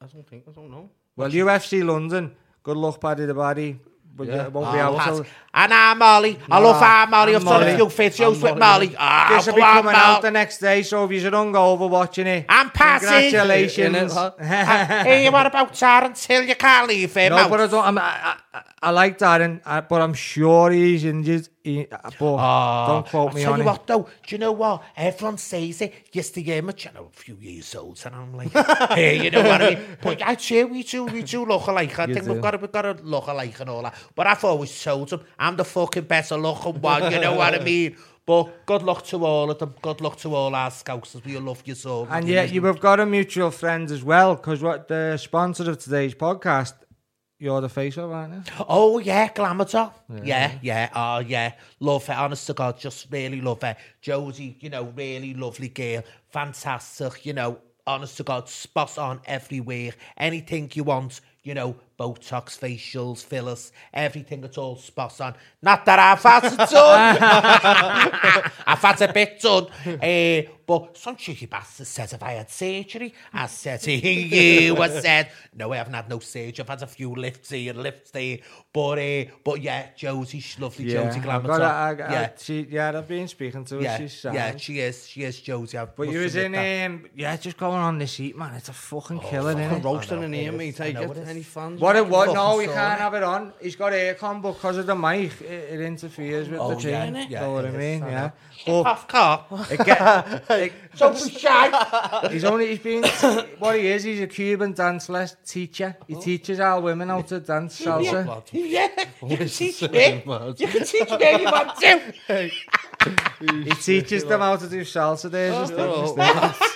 I don't think, I don't know. Well, UFC London, good luck, Paddy the Baddy, but Yeah. you won't be able Pass. to. And I'm Molly. I love our Molly. I've I'm done a few videos I'm with Molly. Ah, This will be coming out the next day, so if you're hungover watching it, I'm passing. congratulations. [laughs] hey, what about Darren Till? You can't leave him no, out. but I don't. I'm, I, I, I like Darren, uh, but I'm sure he's injured. He, but Ah, don't quote me I me tell on you it. what, though, do you know what? Everyone says it. Yes, the game, you know, a few years old, and I'm like, [laughs] hey, you know what I mean? But I say we do, we do look alike. I You think do. we've got to, we've got to look alike and all that. But I've always told them I'm the fucking better looking one. You know what I [laughs] mean? But good luck to all of them. Good luck to all our scouts. As We love you so. And yet, you have got a mutual friend as well, because what the sponsor of today's podcast, you're the face of, aren't you? Oh yeah, Glamour Yeah, yeah, yeah, oh yeah. Love it. honest to God, just really love it. Josie, you know, really lovely girl. Fantastic, you know, honest to God, spot on everywhere. Anything you want, you know, Botox, facials, fillers, everything at all spot on. Not that I've had it done. I've had a bit done. Uh, but some cheeky bastard said if I had surgery, I said to you, I said, no, I haven't had no surgery. I've had a few lifts here and lifts there. But, uh, but yeah, Josie, she's lovely, Josie I've Glamour. got a- I- I- yeah. she, yeah, I've been speaking to her. Yeah, She's sound. yeah, she is. She is Josie. I But you was in, admit that. um, yeah, just going on this heat, man. It's a fucking killer, Fucking isn't it? roasting know, in it here, is. mate. I I know get it is. any fans. What it was, no, you can't have it on. He's got aircon, but because of the mic, it, it interferes with Oh, the yeah, thing. yeah, know what I mean? Yeah. know. But Half car. it get, [laughs] it, Don't be shy. he's only he's been what he is. He's a Cuban dance les- teacher. He teaches our women how to dance salsa. [laughs] Yeah, you can teach me. You can teach me if you want to. [laughs] He teaches them how to do salsa. There's his Oh, thing.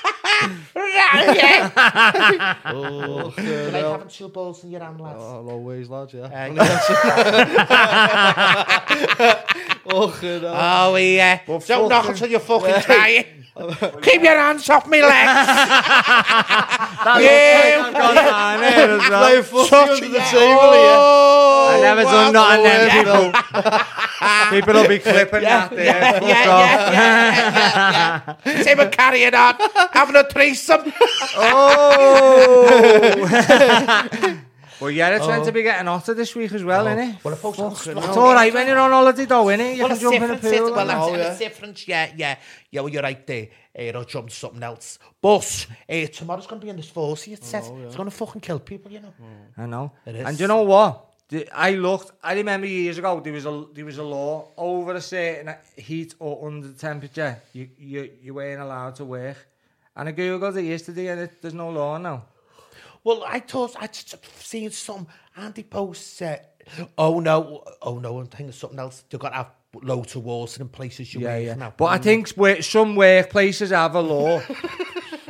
Yeah. Oh, Do you like having two balls in your hand, lads? Oh, always, lads, yeah. Uh, Oh, good. uh, Oh, yeah. But Don't knock fucking- until you fucking try it. [laughs] Keep your hands off me legs. [laughs] yeah. I've got that in here as well. Like fucking under the table here. Oh, I never done nothing then, people. [laughs] people will be clipping Yeah, that there. yeah, yeah, yeah, yeah. Say we're carrying on, having a threesome. Oh! Well, yeah, it's tends oh. to be getting hotter this week as well, oh. innit? Well, I post It's all right when you're on holiday, though, innit? You well, can jump in a pool. Well, that's oh, yeah. different, yeah, yeah. Yeah, well, you're right there. Uh, I'll jump something else. But uh, tomorrow's going to be in this 40, it says. Yeah. It's going to fucking kill people, you know? Mm. I know. It is. And you know what? I looked, I remember years ago, there was a, there was a law over a certain heat or under temperature, you, you, you weren't allowed to work. And I googled it yesterday and it, there's no law now. Well, I thought I'd s- seen some Andy posts. Uh, oh no, oh no, I'm thinking of something else. They've got to have loads of water in places you Yeah, work yeah. now. But I think where some workplaces have a law. [laughs]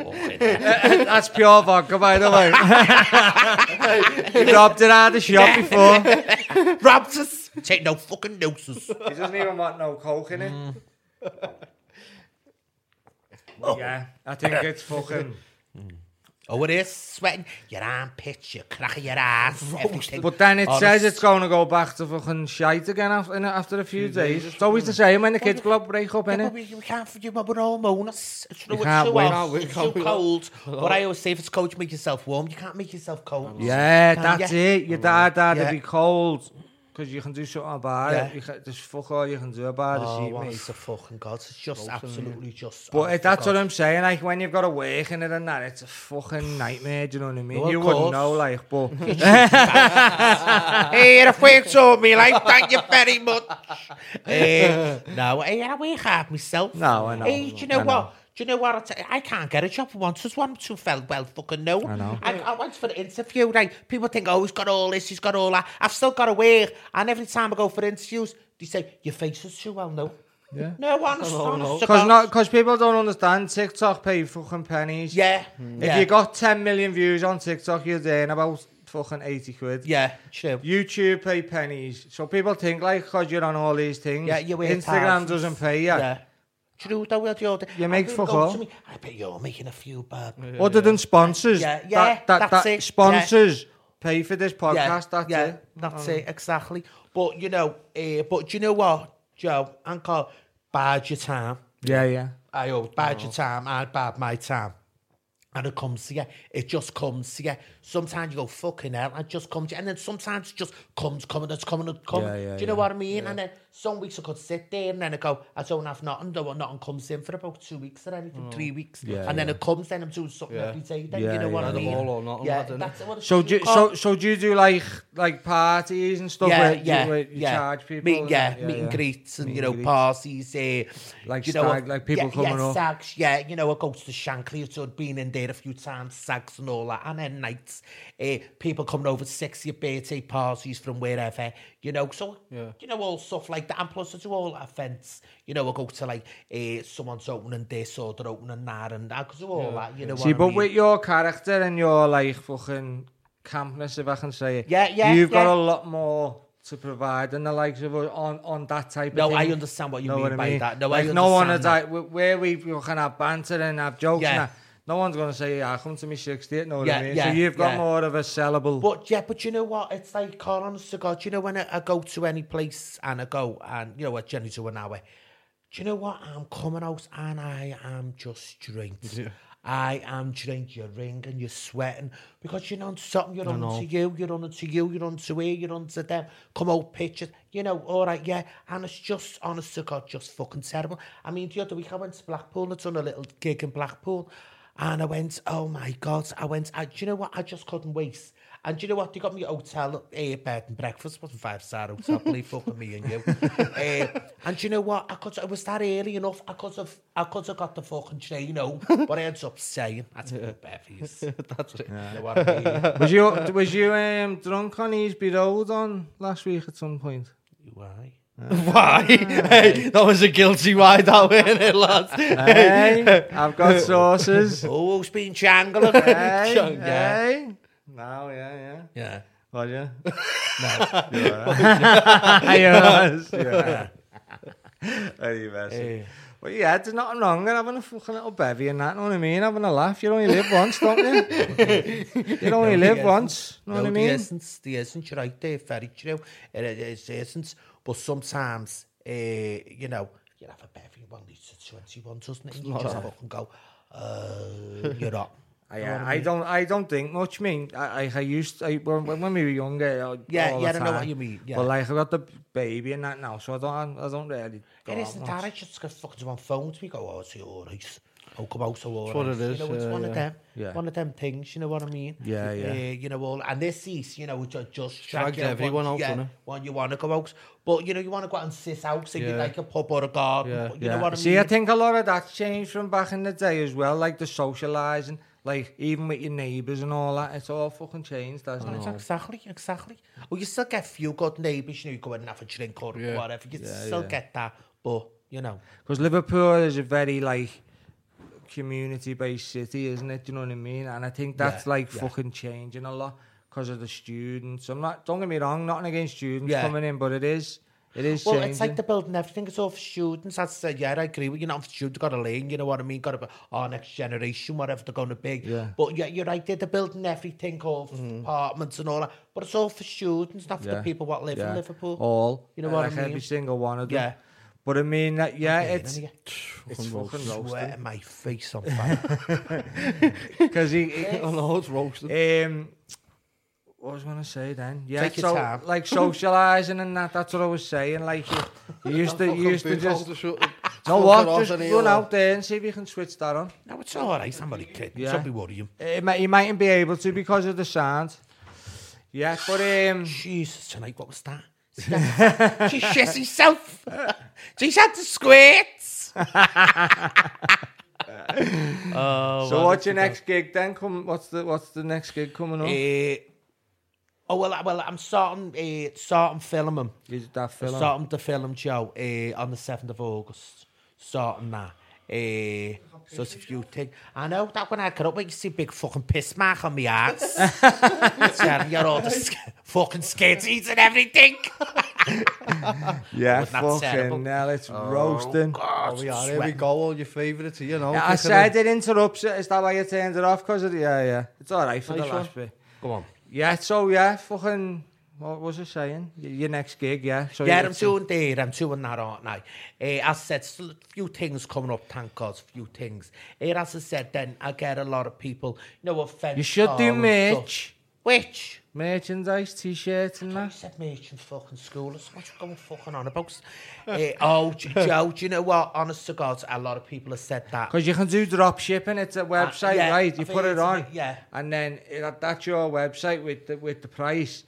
[laughs] That's pure vodka, by the way. [laughs] you robbed it out of the shop before. Robbed us. Take no fucking notice. He doesn't even want no coke in it. Yeah, I think it's fucking. It is sweating your armpits, your crack of your ass, everything. But then it Honest. says it's going to go back to fucking shite again after, in- after a few days. It's always the same when the kids club break up, Yeah, but innit? we, we can't forget about all moaners. It's, true, it's can't too hot, it's too cold. But I always say if it's cold, you make yourself warm. You can't make yourself cold. Yeah, that's it. Your dad had Yeah. to be cold because you can do something about Yeah. it. You can, there's fuck all you can do about Oh, it, mate. is the fucking god? It's just absolutely just. But it, that's God. what I'm saying. Like when you've got to work in it and that, it's a fucking nightmare. Do you know what I mean? You wouldn't course. know, like, but [laughs] [laughs] Hey, the work told me, like, thank you very much. [laughs] Eh, no, hey, I work hard myself. No, I know, Hey, do you know I know. what? Do you know what? I, tell you? I can't get a job once. There's one too fell well fucking no. I know. I, I went for the interview. Like people think, oh, he's got all this, he's got all that. I've still got to work. And every time I go for interviews, they say your face is too well. No. Yeah. No, honest, honest because not because people don't understand TikTok pay fucking pennies. Yeah. If yeah. you got 10 million views on TikTok, you're doing about fucking 80 quid. Yeah, true. YouTube pay pennies. So people think like because you're on all these things, Yeah, you Instagram thousands. doesn't pay you. Yeah. Do you know though, what the other- You make people fuck go all. me, I bet you're making a few bad. Other than sponsors, Yeah, yeah, that, that, that's that it. sponsors pay for this yeah, podcast. That's yeah, it. That's it, exactly. But you know, uh, but do you know what, Joe? Uncle, bide your time. Yeah, yeah. I always bide your time. I bide my time. And it comes to you. It just comes to you. Sometimes you go, fucking hell, and just comes to you. And then sometimes it just comes, coming, it's coming, it's coming. Yeah, yeah, Do you know yeah. what I mean? And then some weeks I could sit there and then I go, I don't have nothing, though, nothing comes in for about two weeks or anything, three weeks. Yeah, and then it comes, then I'm doing something Yeah. every day. Then Yeah, you know what yeah, I yeah. mean? All or nothing, yeah, that's what So do you, so so do you do like like parties and stuff yeah, where, yeah, you, where you yeah. charge people? Meet, and yeah, that? meet and greets and Meet you know greets. parties. Uh, Like you know, stag- like people yeah, coming yeah, up. Stags, yeah, you know, I go to the Shankly, so I've been in there a few times, sags and all that, and then nights, uh, people coming over to 60th birthday parties from wherever, you know, so Yeah. you know all stuff like that, and plus I do all events. You know, I go to like uh, someone's opening this or they're opening that, and I do all that. You know, See, what but I mean? with your character and your like fucking campness, if I can say it, Yeah, yeah, you've got a lot more to provide than the likes of us on on that type No, of I understand what you Know mean what I by mean? that. No, I like no one is understand like where we can have banter and have jokes. Yeah. And that, no one's gonna say, "Yeah, come to me 60th." Know what Yeah, I mean? yeah, so you've got yeah. more of a sellable. But yeah, but you know what? It's like, call honest to God, you know, when I, I go to any place and I go and, you know, what generally do an hour, do you know what? I'm coming out and I am just drained. I am drained. You're ringing, you're sweating because you're on something. You're on to you, you're on to you, you're on to here, you're on to them. Come out pictures, you know, all right, yeah. And it's just, honest to God, just fucking terrible. I mean, the other week I went to Blackpool, I'd done a little gig in Blackpool. And I went, oh my God, I went, I, do you know what? I just couldn't wait. And do you know what? They got me a hotel, a bed and breakfast. wasn't five star hotel, [laughs] believe fucking me and you. uh, and do you know what? I could, it was that early enough. I could have, I could have got the fucking train home, but I ended up saying, "That's a bevies." [laughs] That's it. You know what I mean? Was you was you um, drunk on Easby Road on last week at some point? Why? [laughs] Why? hey, that was a guilty ride out in it, lads. Hey, I've got sources. [laughs] Oh, who's been jangling? Hey, [laughs] Chung, yeah. hey. No, yeah, yeah. yeah. Was you? No. yes. Yeah. Are you messing? Eh. Well, yeah, there's nothing wrong with having a fucking little bevy and that, know what I mean? Having a laugh. You only live once, don't you? you only live once, know no, what I the essence, the essence, right there, very true. It is the essence, but sometimes, uh, you know, you have a bevy one litre 21, doesn't it? You just fucking go, uh, you're up. [laughs] I, I don't, I don't think much. I mean, I, I, I used, I, when, when we were younger, uh, Yeah, yeah, I know what you mean, yeah. But like, I got the baby and that now, so I don't, I don't really. It isn't that, I just get fucking on phone to me, go, oh, it's all right. Oh, come out, so all right. what it is, You know, it's yeah, one of them, Yeah. one of them things, you know what I mean? Yeah, yeah. Uh, you know, all, and this is, you know, which are just know, everyone one, out, yeah, when you want to go out. But, you know, you want to go out and sit out, you Yeah. like a pub or a garden, Yeah. you know what I mean? See. I think a lot of that's changed from back in the day as well, like the socialising, like even with your neighbours and all that. It's all fucking changed, hasn't it? Exactly, exactly. Well, you still get a few good neighbours, you know, you go in and have a drink or Yeah. whatever. You Yeah, still get that, but, you know. Because Liverpool is a very like community-based city, isn't it? Do you know what I mean? And I think that's like fucking changing a lot because of the students. I'm not. Don't get me wrong, nothing against students Yeah. coming in, but it is. It is Well, changing. it's like the building everything is all for students. I said, yeah, I agree with you. Not for students, got to lane. you know what I mean? Got to be our next generation, whatever they're going to be. Yeah. But yeah, you're right, they're the building everything, all for apartments and all that. But it's all for students, not for Yeah. the people what live yeah. in Liverpool. All. You know what I like Every single one of them. Yeah. But I mean, that, yeah, Okay, it's then [sniffs] it's fucking roasted. Sweating my face on fire. [laughs] Because he, he- [laughs] I know it's roasted. Um, what was I going to say then? Yeah, Take your so time. like socialising and that. That's what I was saying. Like you, you used to, [laughs] you used to just. [laughs] No what? Just run out there and see if you can switch that on. no, it's all right. I'm only kidding. Yeah. Don't be worrying. Uh, might- you mightn't be able to because of the sound. Yeah, but um, Jesus, tonight, what was that? she shits herself. She's had the squirts. [laughs] oh, so what's your next gig then? Come, what's the what's the next gig coming up? Uh, oh well, I- well, I'm starting uh, starting filming. Is that film? Starting the film show uh, on the seventh of August. Starting that. Uh, so it's a few things. I know that when I got up, you see big fucking piss mark on my ass. [laughs] Telling you all the sk- fucking skitties and everything. [laughs] Yeah, Wasn't that terrible? fucking hell, it's roasting. God, Oh, yeah, here we go. All your favourites, you know. Yeah, I kicking said in. it interrupts it. Is that why you turned it off? Because of the, yeah, yeah. It's all right for Nice the last one. bit. Go on. Yeah, so yeah, fucking. What was I saying? Y- Your next gig, yeah. So Yeah, I'm doing there. I'm doing that, aren't I? Uh, as I said, still a few things coming up, thank God, a few things. Uh, as I said, then I get a lot of people, you know, offended. You should do merch, Which? merchandise, t-shirts and I that. said merch in fucking school. That's what you're going fucking on about. uh, [laughs] oh, J- Joe, do you know what? Honest to God, a lot of people have said that. Because you can do drop shipping. It's a website, yeah, right? You I've put heard it of on, it, yeah. and then it, that's your website with the, with the price.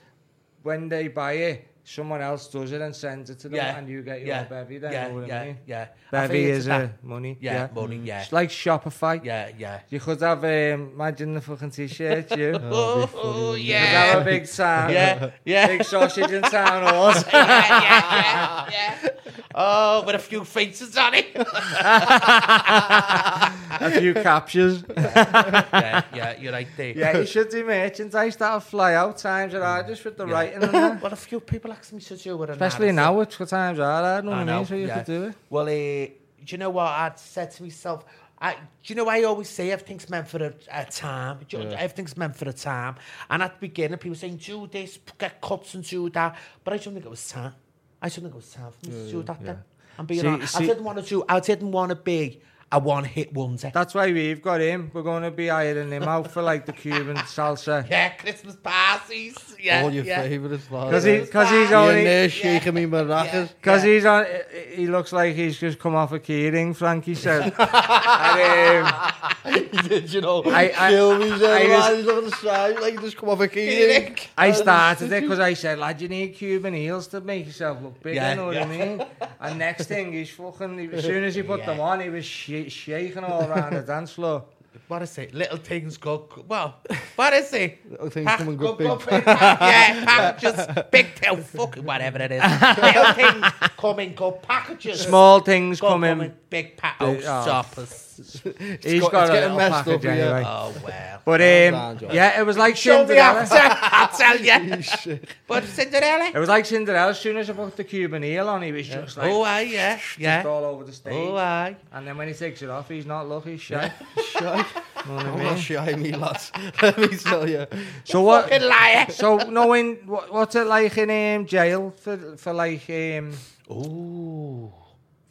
When they buy it, someone else does it and sends it to them, Yeah, and you get your yeah, bevy. Then, yeah, know what yeah, I mean? yeah. Bevy heard is of uh, money. Yeah, money, yeah. It's like Shopify. Yeah, yeah. You could have, um, imagine the fucking t-shirt, you. [laughs] Oh, You could have a big town. Yeah, yeah. Big sausage in town [laughs] halls. yeah, yeah, yeah, yeah. Oh, with a few faces on it. [laughs] a few captures. [laughs] yeah, yeah, you're right there. Yeah, you should do merchandise that'll fly out times are hard just with the writing and that. [laughs] Well, a few people asked me to do it. Especially that, now, it's times are hard, know what I I know, mean? So you yeah. could do it. Well, uh, do you know what I'd said to myself? I, do you know I always say everything's meant for a, a time. Do you- Everything's meant for a time. And at the beginning, people saying, do this, get cuts and do that. But I don't think it was time. I don't think it was time for me to do that then. I'm being See- honest. I didn't want to do, I didn't want to be a one-hit wonder. That's why we've got him. We're going to be hiring him out for like the Cuban [laughs] salsa. yeah, Christmas parties. Yeah, All your yeah. favourites, Because he, cause he's You're in only... there shaking me maracas. Because he's on, he looks like he's just come off a keyring, Frankie said. and, um, [laughs] Did you know? I- I- Kill me, I said, was- he's on the side, like, just come off a key. I started it [laughs] because I said, lad, you need Cuban heels to make yourself look bigger, Yeah, you know what yeah. I mean? And next thing, he's fucking, as soon as he put them on, he was sh- shaking all around the dance floor. [laughs] What is it? Little things go. Well, what is it? [laughs] Little things Pack- come in good go- big go yeah, [laughs] just big tail, fucking whatever it is. Little things come in good packages. Small things go, come in. big pack. Oh, Big- oh. oh. Stoppers. He's got- got, it's a getting messed package up, yeah. anyway. Oh well. But Well um, done, yeah, it was like Show me Cinderella. after. I'll tell you. [laughs] But Cinderella. It was like Cinderella. As soon as I put the Cuban heel on, he was just like Oh, aye, yeah, just yeah. all over the stage. Oh, aye. and then when he takes it off, he's not lucky. Shy. [laughs] Shy. know what I I'm mean? not shy, me lads. [laughs] Let me tell you. So what? Fucking liar. So knowing what, what's it like in um, jail for for like um Ooh.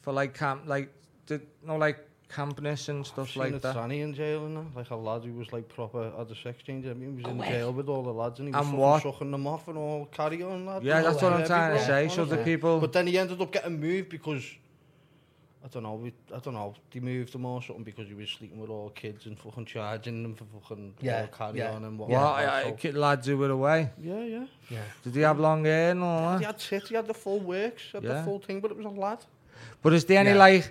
for like camp like the no like campness and stuff Seen like that. tranny in jail and that, like a lad who was like proper had a sex change. I mean, he was in Go jail with all the lads and he was And fucking what? sucking them off and all carry on lads. Yeah, that's what I'm trying to everywhere, say. So the people, But then he ended up getting moved because I don't know. We, I don't know. They moved him or something because he was sleeping with all kids and fucking charging them for fucking Yeah, all carry yeah. on and what. well, what, uh, so- kid lads who were away. yeah, yeah. Yeah. Did he have long hair and all He that? had tits. He had the full works. He had Yeah. the full thing, but it was a lad. But is there any Yeah. like g-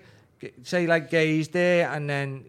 say like gays there, and then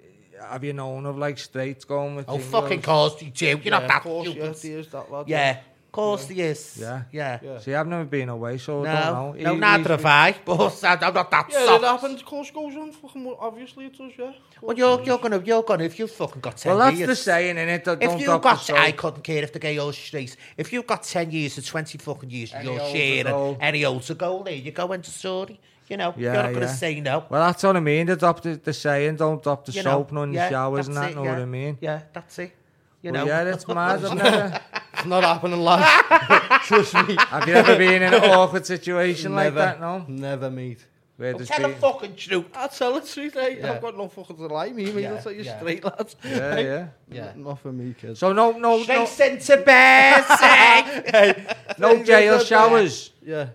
have you known of like straights going with? Oh, thingos? fucking course you do. You're yeah, not that course, stupid. Yeah, he is that lad. Yeah, of course he is. Yeah. Yeah. Yeah. See, I've never been away, so I No, don't know. no, neither have I. [laughs] But I'm not that Yeah, soft. it happens. Of course, goes on. Fucking obviously it does. Yeah. Of Well, you're it you're gonna you're gonna if you fucking got ten years... Well, that's years. the saying, innit? Don't, If you drop got, the I couldn't care if the gay old streets. If you've got ten years or twenty fucking years, Any you're sharing goal. any old to go there. You go into story. You know, Yeah, you're not gonna yeah. say no. Well, that's what I mean. They drop the, the saying, don't drop the you know, soap none in yeah, the showers and that's that, it, know yeah. what I mean? Yeah, that's it. You Well, know. yeah, it's [laughs] mad. I've never, [laughs] It's not happening, lad. [laughs] Trust me. have you ever been in an awkward situation like that, no? Never, mate. Where Well, there's tell the been... fucking truth. I tell it straight, eh? Yeah. I've got no fucking to lie me, mate. Yeah, I'll tell you yeah. straight, lads. Yeah, yeah. Yeah. Not for me, kids. So no, no, no, Chasing to bed, say. no jail showers. Yeah.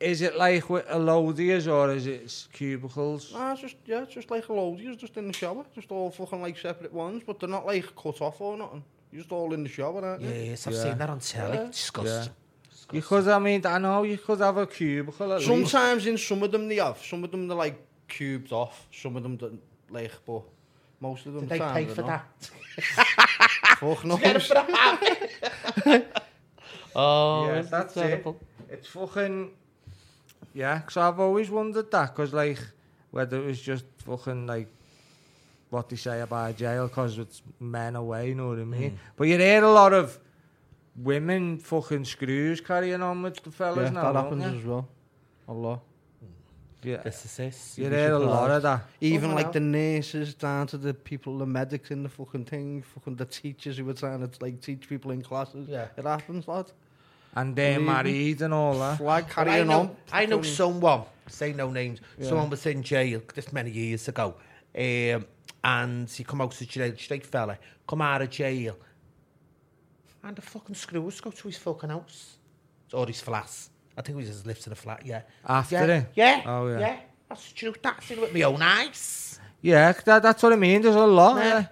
Is it like with Elodias or is it cubicles? Nah, it's just, yeah, it's just like Elodias, just in the shower. Just all fucking like separate ones, but they're not like cut off or nothing. You're just all in the shower, aren't you? Yeah, yes, I've yeah. seen that on telly. Yeah. Disgusting. Yeah. You could, I mean, I know you could have a cubicle at Sometimes least. in some of them they have. Some of them they're like cubed off. Some of them don't, like, but most of them... Did they [laughs] pay for not. that? Fuck no. Get it for that. oh, yeah, that's, that's terrible. it. It's fucking... Yeah, because I've always wondered that, because, like, whether it was just fucking, like, what they say about jail, because it's men away, you know what I mean? Hmm. But you hear a lot of women fucking screws carrying on with the fellas Yeah, now, that happens you? as well. A lot. Yeah. This is this. You hear a lot of that. Even Oh, like wow. the nurses down to the people, the medics in the fucking thing, fucking the teachers who were trying to like teach people in classes. Yeah. It happens, lad. And me. married and all that. Flag Well, I carrying know, on. I know someone, say no names, Yeah. someone was in jail this many years ago. Um, and he come out of jail, straight fella, come out of jail. And the fucking screws go to his fucking house. Or his flats. I think he just lives in a flat, yeah. After yeah. it? Yeah. Oh, yeah. Yeah. That's the truth. That's it with my own eyes. Yeah, that, that's what I mean. There's a lot. Yeah. Yeah.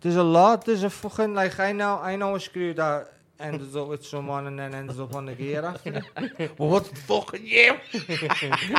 There's a lot. There's a fucking like I know I know a screw that ended up with someone and then ended up on the gear after. Well, what's fucking you?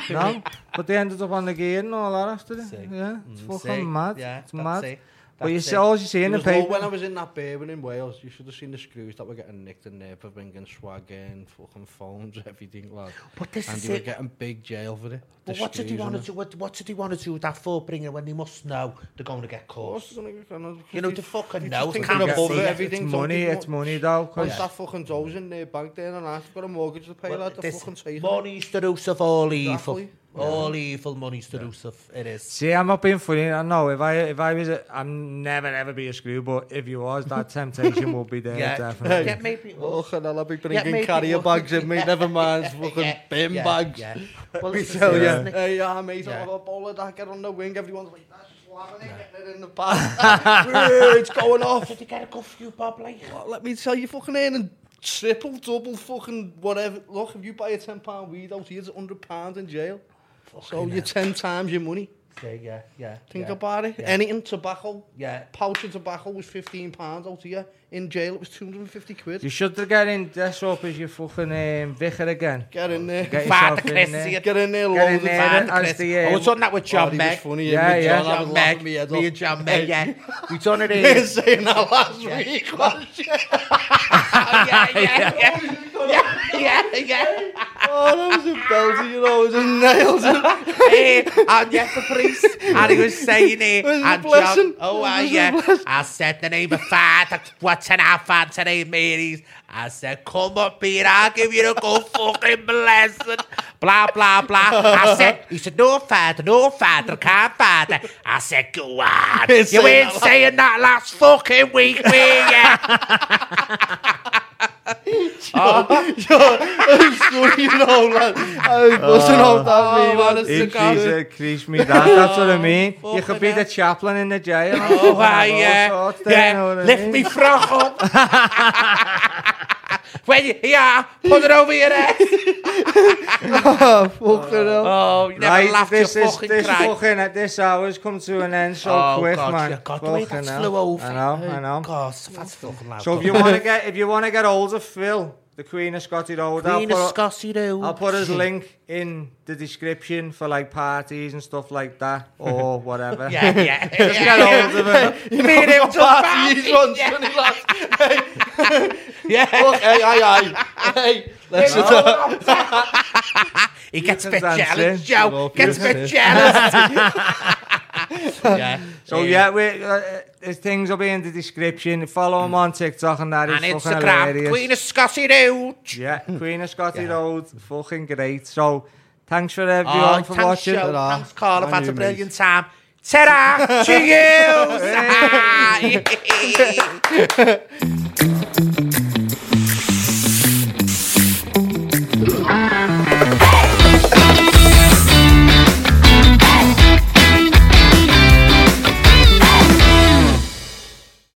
No, but they ended up on the gear and all that after. Yeah, it's Mm, fucking see? mad. Yeah, it's mad. it. But you see, all you see in the paper. When I was in that bourbon in Wales, you should have seen the screws that were getting nicked in there for bringing swag in, fucking phones, [laughs] everything, lad. But this and is you it. were getting big jail for it. But the what did he want to do? What, what did he want to do with that for? Bringing when they must know they're going to get caught. You know, the fucking know. Can't above it. Everything. It's money. It's money, though. Cause yeah. that fucking dozen in their bank there and I've got a mortgage to pay, well, lad. The fucking taser. Money's the root of all evil. Exactly. All evil money's to root of it is. See, I'm not being funny. I know if I if I was, a, I'm never ever be a screw. But if you was, that [laughs] temptation would be there Yeah, definitely. yeah, maybe. Oh, and I'll be Yeah, bringing maybe carrier we'll- bags in, mate. Never mind, [laughs] fucking Yeah, bin yeah, bags. Yeah. Well, We this is tell it, you, isn't it? hey, yeah, mate, Yeah. I'll have a bowl of that, get on the wing, everyone's like, that's slamming it, getting it in the back. [laughs] it's going off. Did you get a good few bob like? Well, let me tell you, fucking earning triple, double, fucking whatever. Look, if you buy a ten pound weed out here, it's hundred pounds in jail. So you're ten times your money. Yeah, yeah, yeah. Think yeah. about it. Yeah. Anything tobacco, Yeah. pouch of tobacco was fifteen pounds out here. In jail, it was two hundred and fifty quid. You should get in dress up as your fucking um, vicar again. Get in there. Get [laughs] Father in there. Get in there, Get in there. Father Chris. the, I um, was on that with Oh, John he Meg. funny. Yeah, Yeah, yeah. John, John Meg. head Me and John [laughs] Meg, yeah. We done it in. was saying that last week. wasn't he? Oh, yeah, yeah, yeah. Yeah, yeah, yeah. Oh, that was a belter, you know, it was a nails. Eh, and yes, the priest, and he was saying it, Was it a blessing? John, oh, uh, it yeah. I said the name of Father, what's in our Father name, Mary's? I said, come up here, I'll give you a good fucking blessing. Blah, blah, blah. I said, he said, no, Father, no, Father, can't, Father. I said, go on. You ain't saying that last fucking week, were you? [laughs] funny, you know, lad. I was busting out that meme. man, honest it's to It God. crease, it crease me that. That's what I mean. You fucking could be the hell. chaplain in the jail. Oh, All uh, yeah. sorts there, you know Yeah, what I lift mean? me frock up. When you, yeah, put it over your head. [laughs] Oh, fucking hell. Oh, you never Right, laughed, this you is fucking this cried. fucking at this hour hour's come to an end so oh, quick, God, man. yeah, God, the way that hell. flew over. I know, I know. God, that's fucking loud. So if you want to get if you want to get hold of Phil, the Queen of Scotty Road, I'll Queen of put, Scotty Road. I'll put his link in the description for like parties and stuff like that [laughs] or whatever. Yeah, yeah. [laughs] Just get hold of him. [laughs] You know, took parties parties, once, yeah. and he laughed. Hey, yeah. look, hey, hey, hey. Hey, let's down. He gets a bit jealous. Joe. Gets a bit jealous. yeah. So yeah, we, uh, his things will be in the description. Follow him on TikTok and that is And fucking Instagram, hilarious. Queen of Scotty Road. Yeah, Queen of Scotty Road, fucking great. So thanks for everyone Oh, for thanks, watching. Joe. Ta-ra. Thanks, Carl. I've had a you, mate. brilliant time. Ta-ra [laughs] to [laughs] you. [laughs]